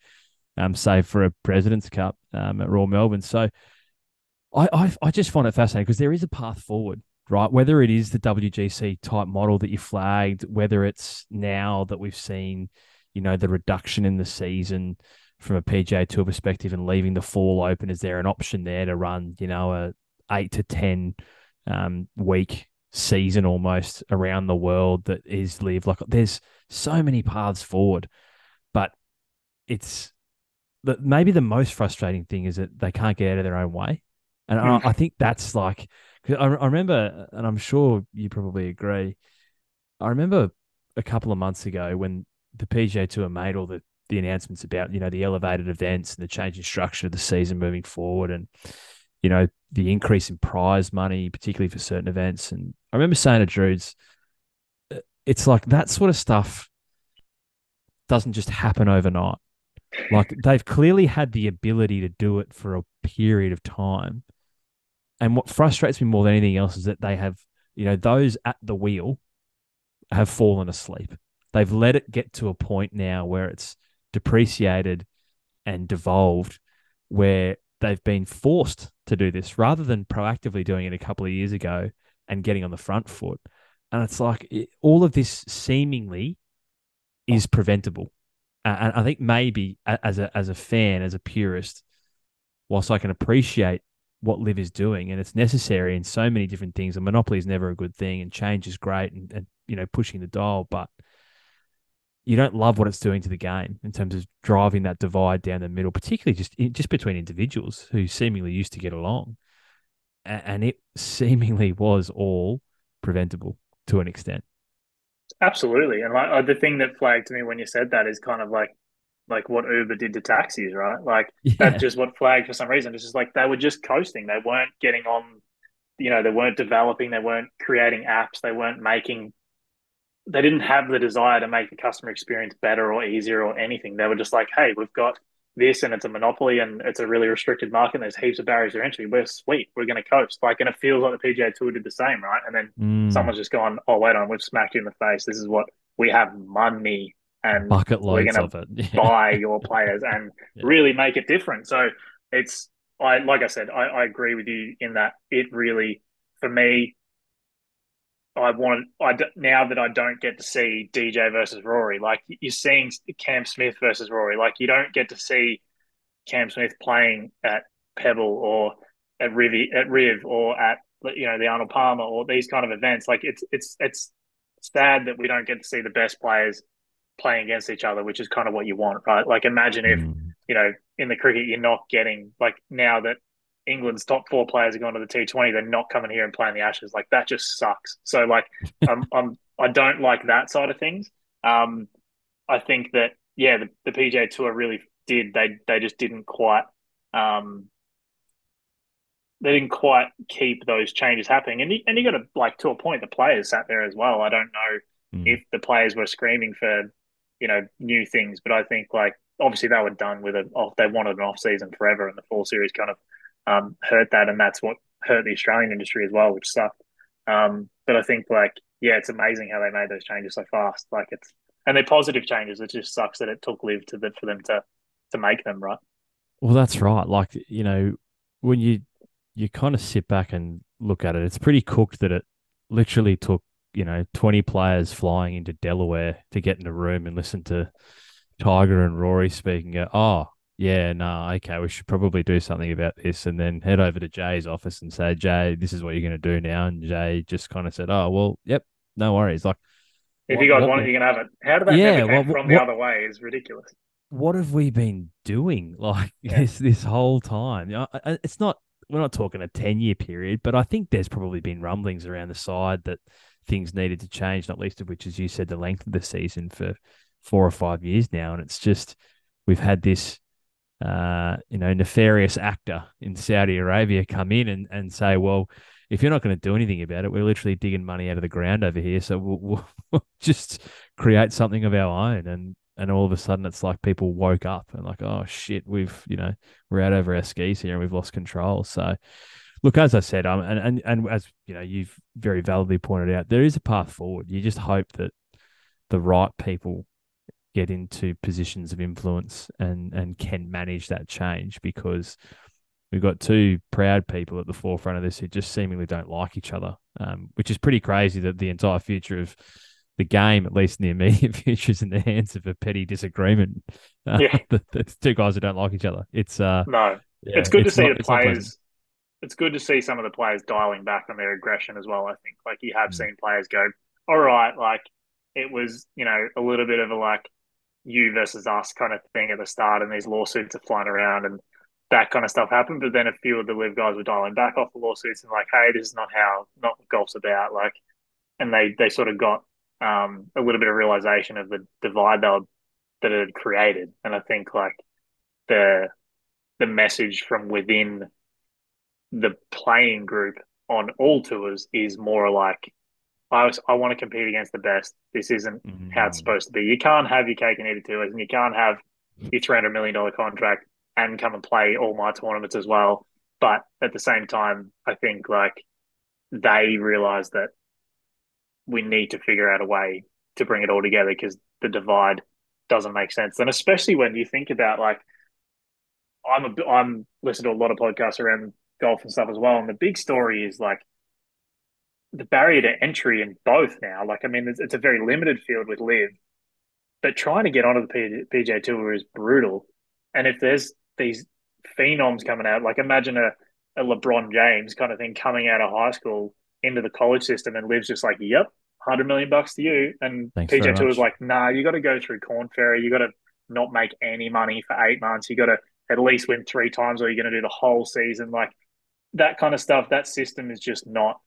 um, save for a President's Cup um, at Royal Melbourne. So I, I, I just find it fascinating because there is a path forward, right? Whether it is the WGC type model that you flagged, whether it's now that we've seen, you know, the reduction in the season from a PGA Tour perspective and leaving the fall open, is there an option there to run, you know, a eight to ten um, week season almost around the world that is LIV? like there's so many paths forward, but it's that maybe the most frustrating thing is that they can't get out of their own way. And I, I, think that's like, I, I remember, and I'm sure you probably agree. I remember a couple of months ago when the PGA Tour made all the, the announcements about, you know, the elevated events and the changing structure of the season moving forward and, you know, the increase in prize money, particularly for certain events. And I remember saying to Drudes, uh, it's like that sort of stuff doesn't just happen overnight. Like they've clearly had the ability to do it for a period of time. And what frustrates me more than anything else is that they have, you know, those at the wheel have fallen asleep. They've let it get to a point now where it's depreciated and devolved, where they've been forced to do this rather than proactively doing it a couple of years ago and getting on the front foot. And it's like it, all of this seemingly is preventable. And I think maybe as a as a fan, as a purist, whilst I can appreciate what LIV is doing and it's necessary in so many different things, a monopoly is never a good thing and change is great and, and you know pushing the dial, but you don't love what it's doing to the game in terms of driving that divide down the middle, particularly just just between individuals who seemingly used to get along, and it seemingly was all preventable to an extent. Absolutely, and like uh, the thing that flagged to me when you said that is kind of like like what Uber did to taxis, right? Like yeah. that's just what flagged for some reason. It's just like they were just coasting. They weren't getting on, you know, they weren't developing. They weren't creating apps. They weren't making. They didn't have the desire to make the customer experience better or easier or anything. They were just like, hey, we've got this and it's a monopoly and it's a really restricted market and there's heaps of barriers to entry. We're sweet. We're going to coast. Like, and it feels like the PGA Tour did the same, right? And then mm. someone's just gone, oh, wait on, we've smacked you in the face. This is what we have money and bucket loads we're going to yeah. buy your players and yeah. really make it different. So it's, I like I said, I, I agree with you in that it really, for me, I want I now that I don't get to see DJ versus Rory, like you're seeing Cam Smith versus Rory, like you don't get to see Cam Smith playing at Pebble or at Riv at Riv or at you know the Arnold Palmer or these kind of events. Like it's it's it's sad that we don't get to see the best players playing against each other, which is kind of what you want, right? Like imagine if mm. you know in the cricket you're not getting like now that England's top four players are going to the T20, they're not coming here and playing the Ashes. Like that just sucks. So like I'm, I'm I don't like that side of things. Um, I think that yeah, the, the PGA Tour really did. They they just didn't quite um, they didn't quite keep those changes happening. And you, and you got to like to a point, the players sat there as well. I don't know mm. if the players were screaming for you know new things, but I think like obviously they were done with it. Off they wanted an off season forever, and the full series kind of um, hurt that, and that's what hurt the Australian industry as well, which sucked. Um, but I think like yeah, it's amazing how they made those changes so fast. Like it's and they're positive changes. It just sucks that it took LIV to the, for them to to make them right. Well, that's right. Like you know, when you you kind of sit back and look at it, it's pretty cooked that it literally took you know twenty players flying into Delaware to get in the room and listen to Tiger and Rory speaking. Oh, yeah, no, okay, we should probably do something about this, and then head over to Jay's office and say, Jay, this is what you're going to do now. And Jay just kind of said, oh, well, yep, no worries. Like, if what, you guys what, want it, you can have it. How did that yeah, never came from the other way is ridiculous. What have we been doing like yeah. this this whole time? It's not. We're not talking a ten year period, but I think there's probably been rumblings around the side that things needed to change. Not least of which, as you said, the length of the season for four or five years now, and it's just we've had this uh, you know, nefarious actor in Saudi Arabia come in and, and say, well, if you're not going to do anything about it, we're literally digging money out of the ground over here. So we'll, we'll just create something of our own. And, and all of a sudden it's like people woke up and like, oh shit, we've, you know, we're out over our skis here and we've lost control. So look, as I said, um, and, and, and as you know, you've very validly pointed out, there is a path forward. You just hope that the right people get into positions of influence and and can manage that change because we've got two proud people at the forefront of this who just seemingly don't like each other, um, which is pretty crazy that the entire future of the game, at least in the immediate future, is in the hands of a petty disagreement. Uh, yeah, the, the, two guys who don't like each other. It's uh, no, yeah, it's good it's to see not, the players. It's good to see some of the players dialing back on their aggression as well. I think, like you have mm. seen players go, all right, like it was, you know, a little bit of a like you versus us kind of thing at the start, and these lawsuits are flying around and that kind of stuff happened. But then a few of the LIV guys were dialing back off the lawsuits and like, hey, this is not how not golf's about. Like, and they they sort of got um, a little bit of realization of the divide were, that it had created. And I think like the the message from within the playing group on all tours is more like I, was, I want to compete against the best. This isn't mm-hmm. how it's supposed to be. You can't have your cake and eat it too, and you can't have your three hundred million dollar contract and come and play all my tournaments as well. But at the same time, I think like they realize that we need to figure out a way to bring it all together because the divide doesn't make sense. And especially when you think about like, I'm a, I'm listening to a lot of podcasts around golf and stuff as well, and the big story is like the barrier to entry in both now. Like, I mean, it's, it's a very limited field with LIV, but trying to get onto the PGA Tour is brutal. And if there's these phenoms coming out, like imagine a, a LeBron James kind of thing coming out of high school into the college system and LIV's just like, yep, hundred million bucks to you. And Thanks PGA Tour is like, nah, you got to go through Korn Ferry. You got to not make any money for eight months. You got to at least win three times, or you're going to do the whole season. Like that kind of stuff. That system is just not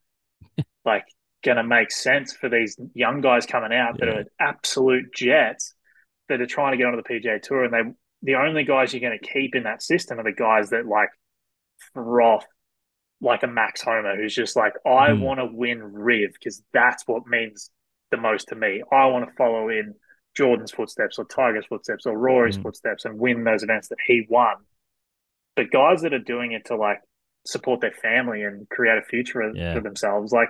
like going to make sense for these young guys coming out that are absolute jets that are trying to get onto the PGA Tour, and they the only guys you're going to keep in that system are the guys that like froth like a Max Homa, who's just like, I Mm. want to win Riv because that's what means the most to me. I want to follow in Jordan's footsteps or Tiger's footsteps or Rory's Mm. footsteps and win those events that he won. But guys that are doing it to like support their family and create a future Yeah. for themselves, like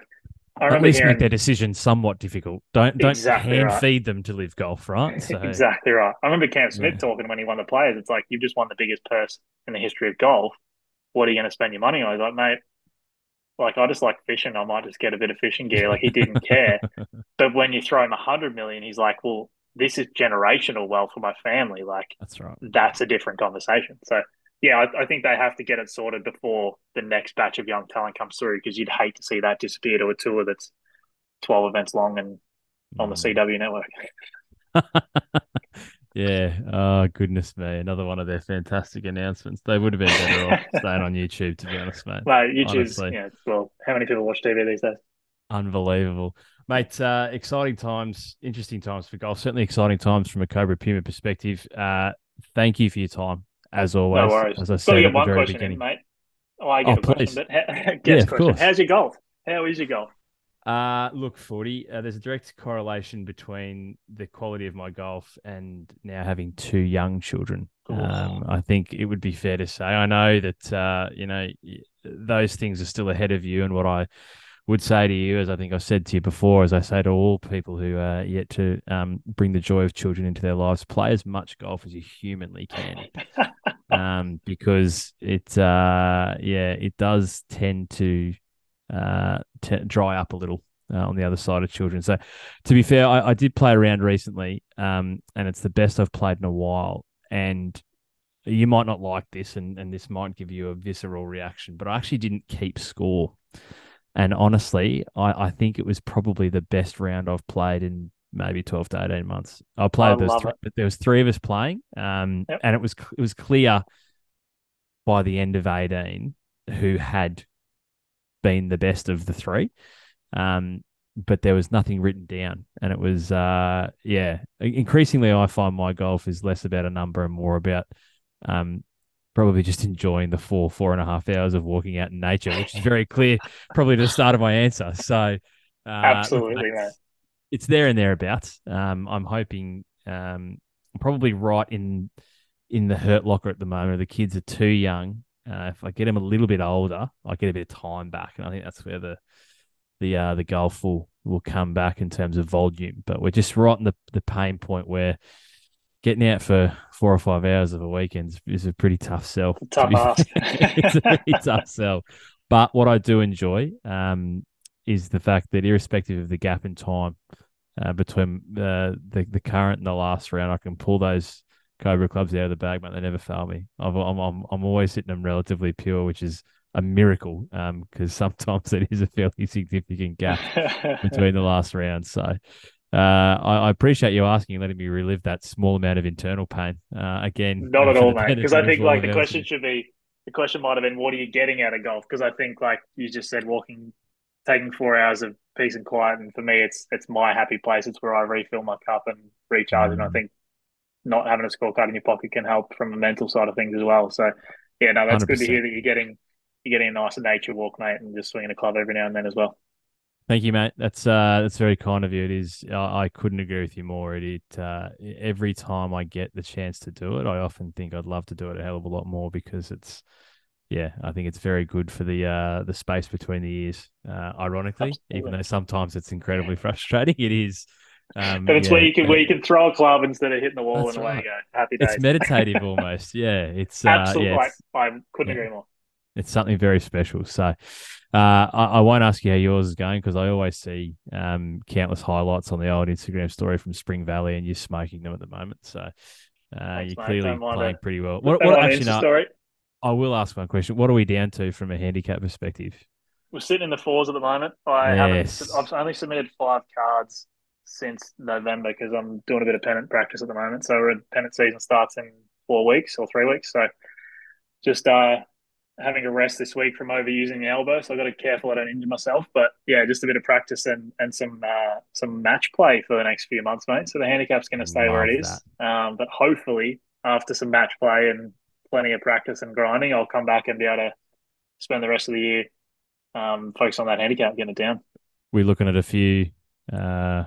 I At remember least hearing make their decision somewhat difficult. Don't don't Exactly hand right. feed them to LIV Golf, right? So exactly right. I remember Cam Smith Yeah. talking when he won the players. It's like you've just won the biggest purse in the history of golf. What are you going to spend your money on? He's like, mate, like I just like fishing. I might just get a bit of fishing gear. Like he didn't care. but when you throw him a hundred million, he's like, well, this is generational wealth for my family. Like that's right. that's a different conversation. So yeah, I, I think they have to get it sorted before the next batch of young talent comes through because you'd hate to see that disappear to a tour that's twelve events long and on the Mm. CW network. yeah. Oh goodness me, another one of their fantastic announcements. They would have been better off staying on YouTube, to be honest, mate. Well, YouTube's Honestly. yeah. Well, how many people watch TV these days? Unbelievable. Mate, uh, exciting times, interesting times for golf. Certainly exciting times from a Cobra Puma perspective. Uh, thank you for your time, as always. No worries. As I said at get the one very question beginning. in, mate. Oh, I get Oh, a question, but ha- Yeah, guess of question. course. How's your golf? How is your golf? Uh, look, Fordy. Uh, there's a direct correlation between the quality of my golf and now having two young children. Um, I think it would be fair to say. I know that uh, you know those things are still ahead of you, and what I would say to you, as I think I've said to you before, as I say to all people who are yet to um, bring the joy of children into their lives, play as much golf as you humanly can um, because it, uh, yeah, it does tend to uh, t- dry up a little uh, on the other side of children. So, to be fair, I, I did play around recently, um, and it's the best I've played in a while. And you might not like this, and, and this might give you a visceral reaction, but I actually didn't keep score. And honestly, I, I think it was probably the best round I've played in maybe 12 to 18 months. I played, was, three, but there was three of us playing, um, Yep. and it was it was clear by the end of 18 who had been the best of the three. Um, but there was nothing written down. And it was, uh, yeah, increasingly I find my golf is less about a number and more about um, probably just enjoying the four, four and a half hours of walking out in nature, which is very clear, probably the start of my answer. So, uh, Absolutely, it's, it's there and thereabouts. Um, I'm hoping, um, probably right in in the hurt locker at the moment. The kids are too young. Uh, if I get them a little bit older, I get a bit of time back, and I think that's where the the uh, the golf will will come back in terms of volume. But we're just right in the the pain point where getting out for four or five hours of a weekend is, a pretty tough sell. Tough ask. it's a pretty tough sell. But what I do enjoy um, is the fact that irrespective of the gap in time uh, between uh, the the current and the last round, I can pull those Cobra clubs out of the bag, but they never fail me. I've, I'm, I'm I'm always hitting them relatively pure, which is a miracle because sometimes it is a fairly significant gap between the last round. So uh, I, I appreciate you asking and letting me relive that small amount of internal pain uh, again. Not at all, mate. Because I think like the question should be the question might have been, what are you getting out of golf? Because I think like you just said, walking, taking four hours of peace and quiet, and for me, it's it's my happy place. It's where I refill my cup and recharge. And I Mm. think not having a scorecard in your pocket can help from the mental side of things as well. So yeah, no, that's good to hear that you're getting you're getting a nice nature walk, mate, and just swinging a club every now and then as well. Thank you, mate. That's uh, that's very kind of you. It is. I, I couldn't agree with you more. It, it uh, every time I get the chance to do it, I often think I'd love to do it a hell of a lot more because it's, yeah, I think it's very good for the uh, the space between the ears. Uh, ironically, even though sometimes it's incredibly frustrating, it is. Um, But it's yeah, where you can where you can throw a club instead of hitting the wall That's and away right. you go. Happy days. It's meditative almost. Yeah, it's uh, Absolutely, yeah, it's- I, I couldn't agree more. It's something very special. So uh, I, I, won't ask you how yours is going because I always see um, countless highlights on the old Instagram story from Spring Valley, and you're smoking them at the moment. So uh, Thanks, you're mate. clearly playing it. pretty well. What, what actually, I will ask one question. What are we down to from a handicap perspective? We're sitting in the fours at the moment. I yes. haven't. I've only submitted five cards since November because I'm doing a bit of pennant practice at the moment. So our pennant season starts in four weeks or three weeks. So just uh, having a rest this week from overusing the elbow, so I've got to be careful I don't injure myself. But yeah, just a bit of practice and and some uh, some match play for the next few months, mate. So the handicap's going to stay Love where it is. Um, but hopefully, after some match play and plenty of practice and grinding, I'll come back and be able to spend the rest of the year um, focus on that handicap, getting it down. We're looking at a few uh,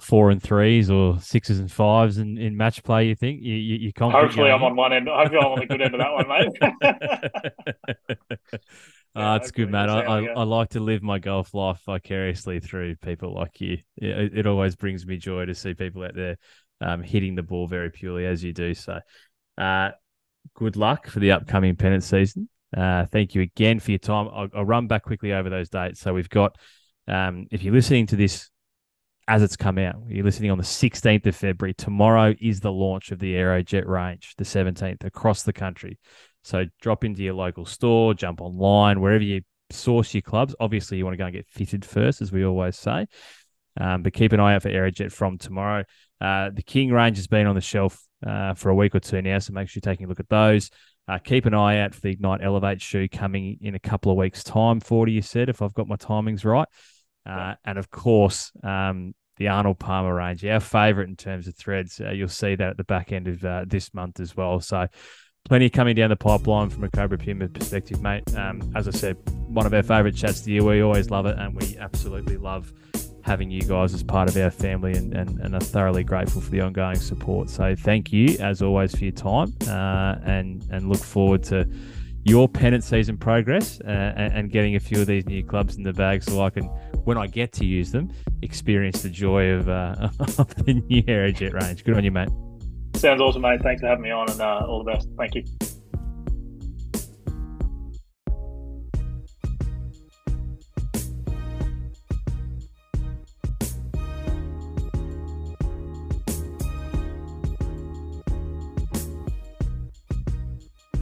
four and threes or sixes and fives in, in match play. You think you you, you Hopefully, I'm on one end. Hopefully, I'm on the good end of that one, mate. yeah, uh, it's good, man. I, I, I, like to live my golf life vicariously through people like you. It, it always brings me joy to see people out there um, hitting the ball very purely as you do. So, uh, good luck for the upcoming pennant season. Uh, thank you again for your time. I'll, I'll, run back quickly over those dates. So we've got, um, if you're listening to this as it's come out. You're listening on the 16th of February. Tomorrow is the launch of the Aerojet range, the 17th, across the country. So drop into your local store, jump online, wherever you source your clubs. Obviously, you want to go and get fitted first, as we always say. Um, but keep an eye out for Aerojet from tomorrow. Uh, the King range has been on the shelf uh, for a week or two now, so make sure you're taking a look at those. Uh, keep an eye out for the Ignite Elevate shoe coming in a couple of weeks' time. Fordy, you said, if I've got my timings right. Uh, and of course, um, the Arnold Palmer range, our favourite in terms of threads. Uh, you'll see that at the back end of uh, this month as well. So, plenty coming down the pipeline from a Cobra Puma perspective, mate. Um, as I said, one of our favourite chats to you. We always love it, and we absolutely love having you guys as part of our family and, and, and are thoroughly grateful for the ongoing support. So, thank you as always for your time uh, and, and look forward to your pennant season progress uh, and, getting a few of these new clubs in the bag so I can, when I get to use them, experience the joy of, uh, of the new Aerojet range. Good on you, mate. Sounds awesome, mate. Thanks for having me on and uh, all the best. Thank you.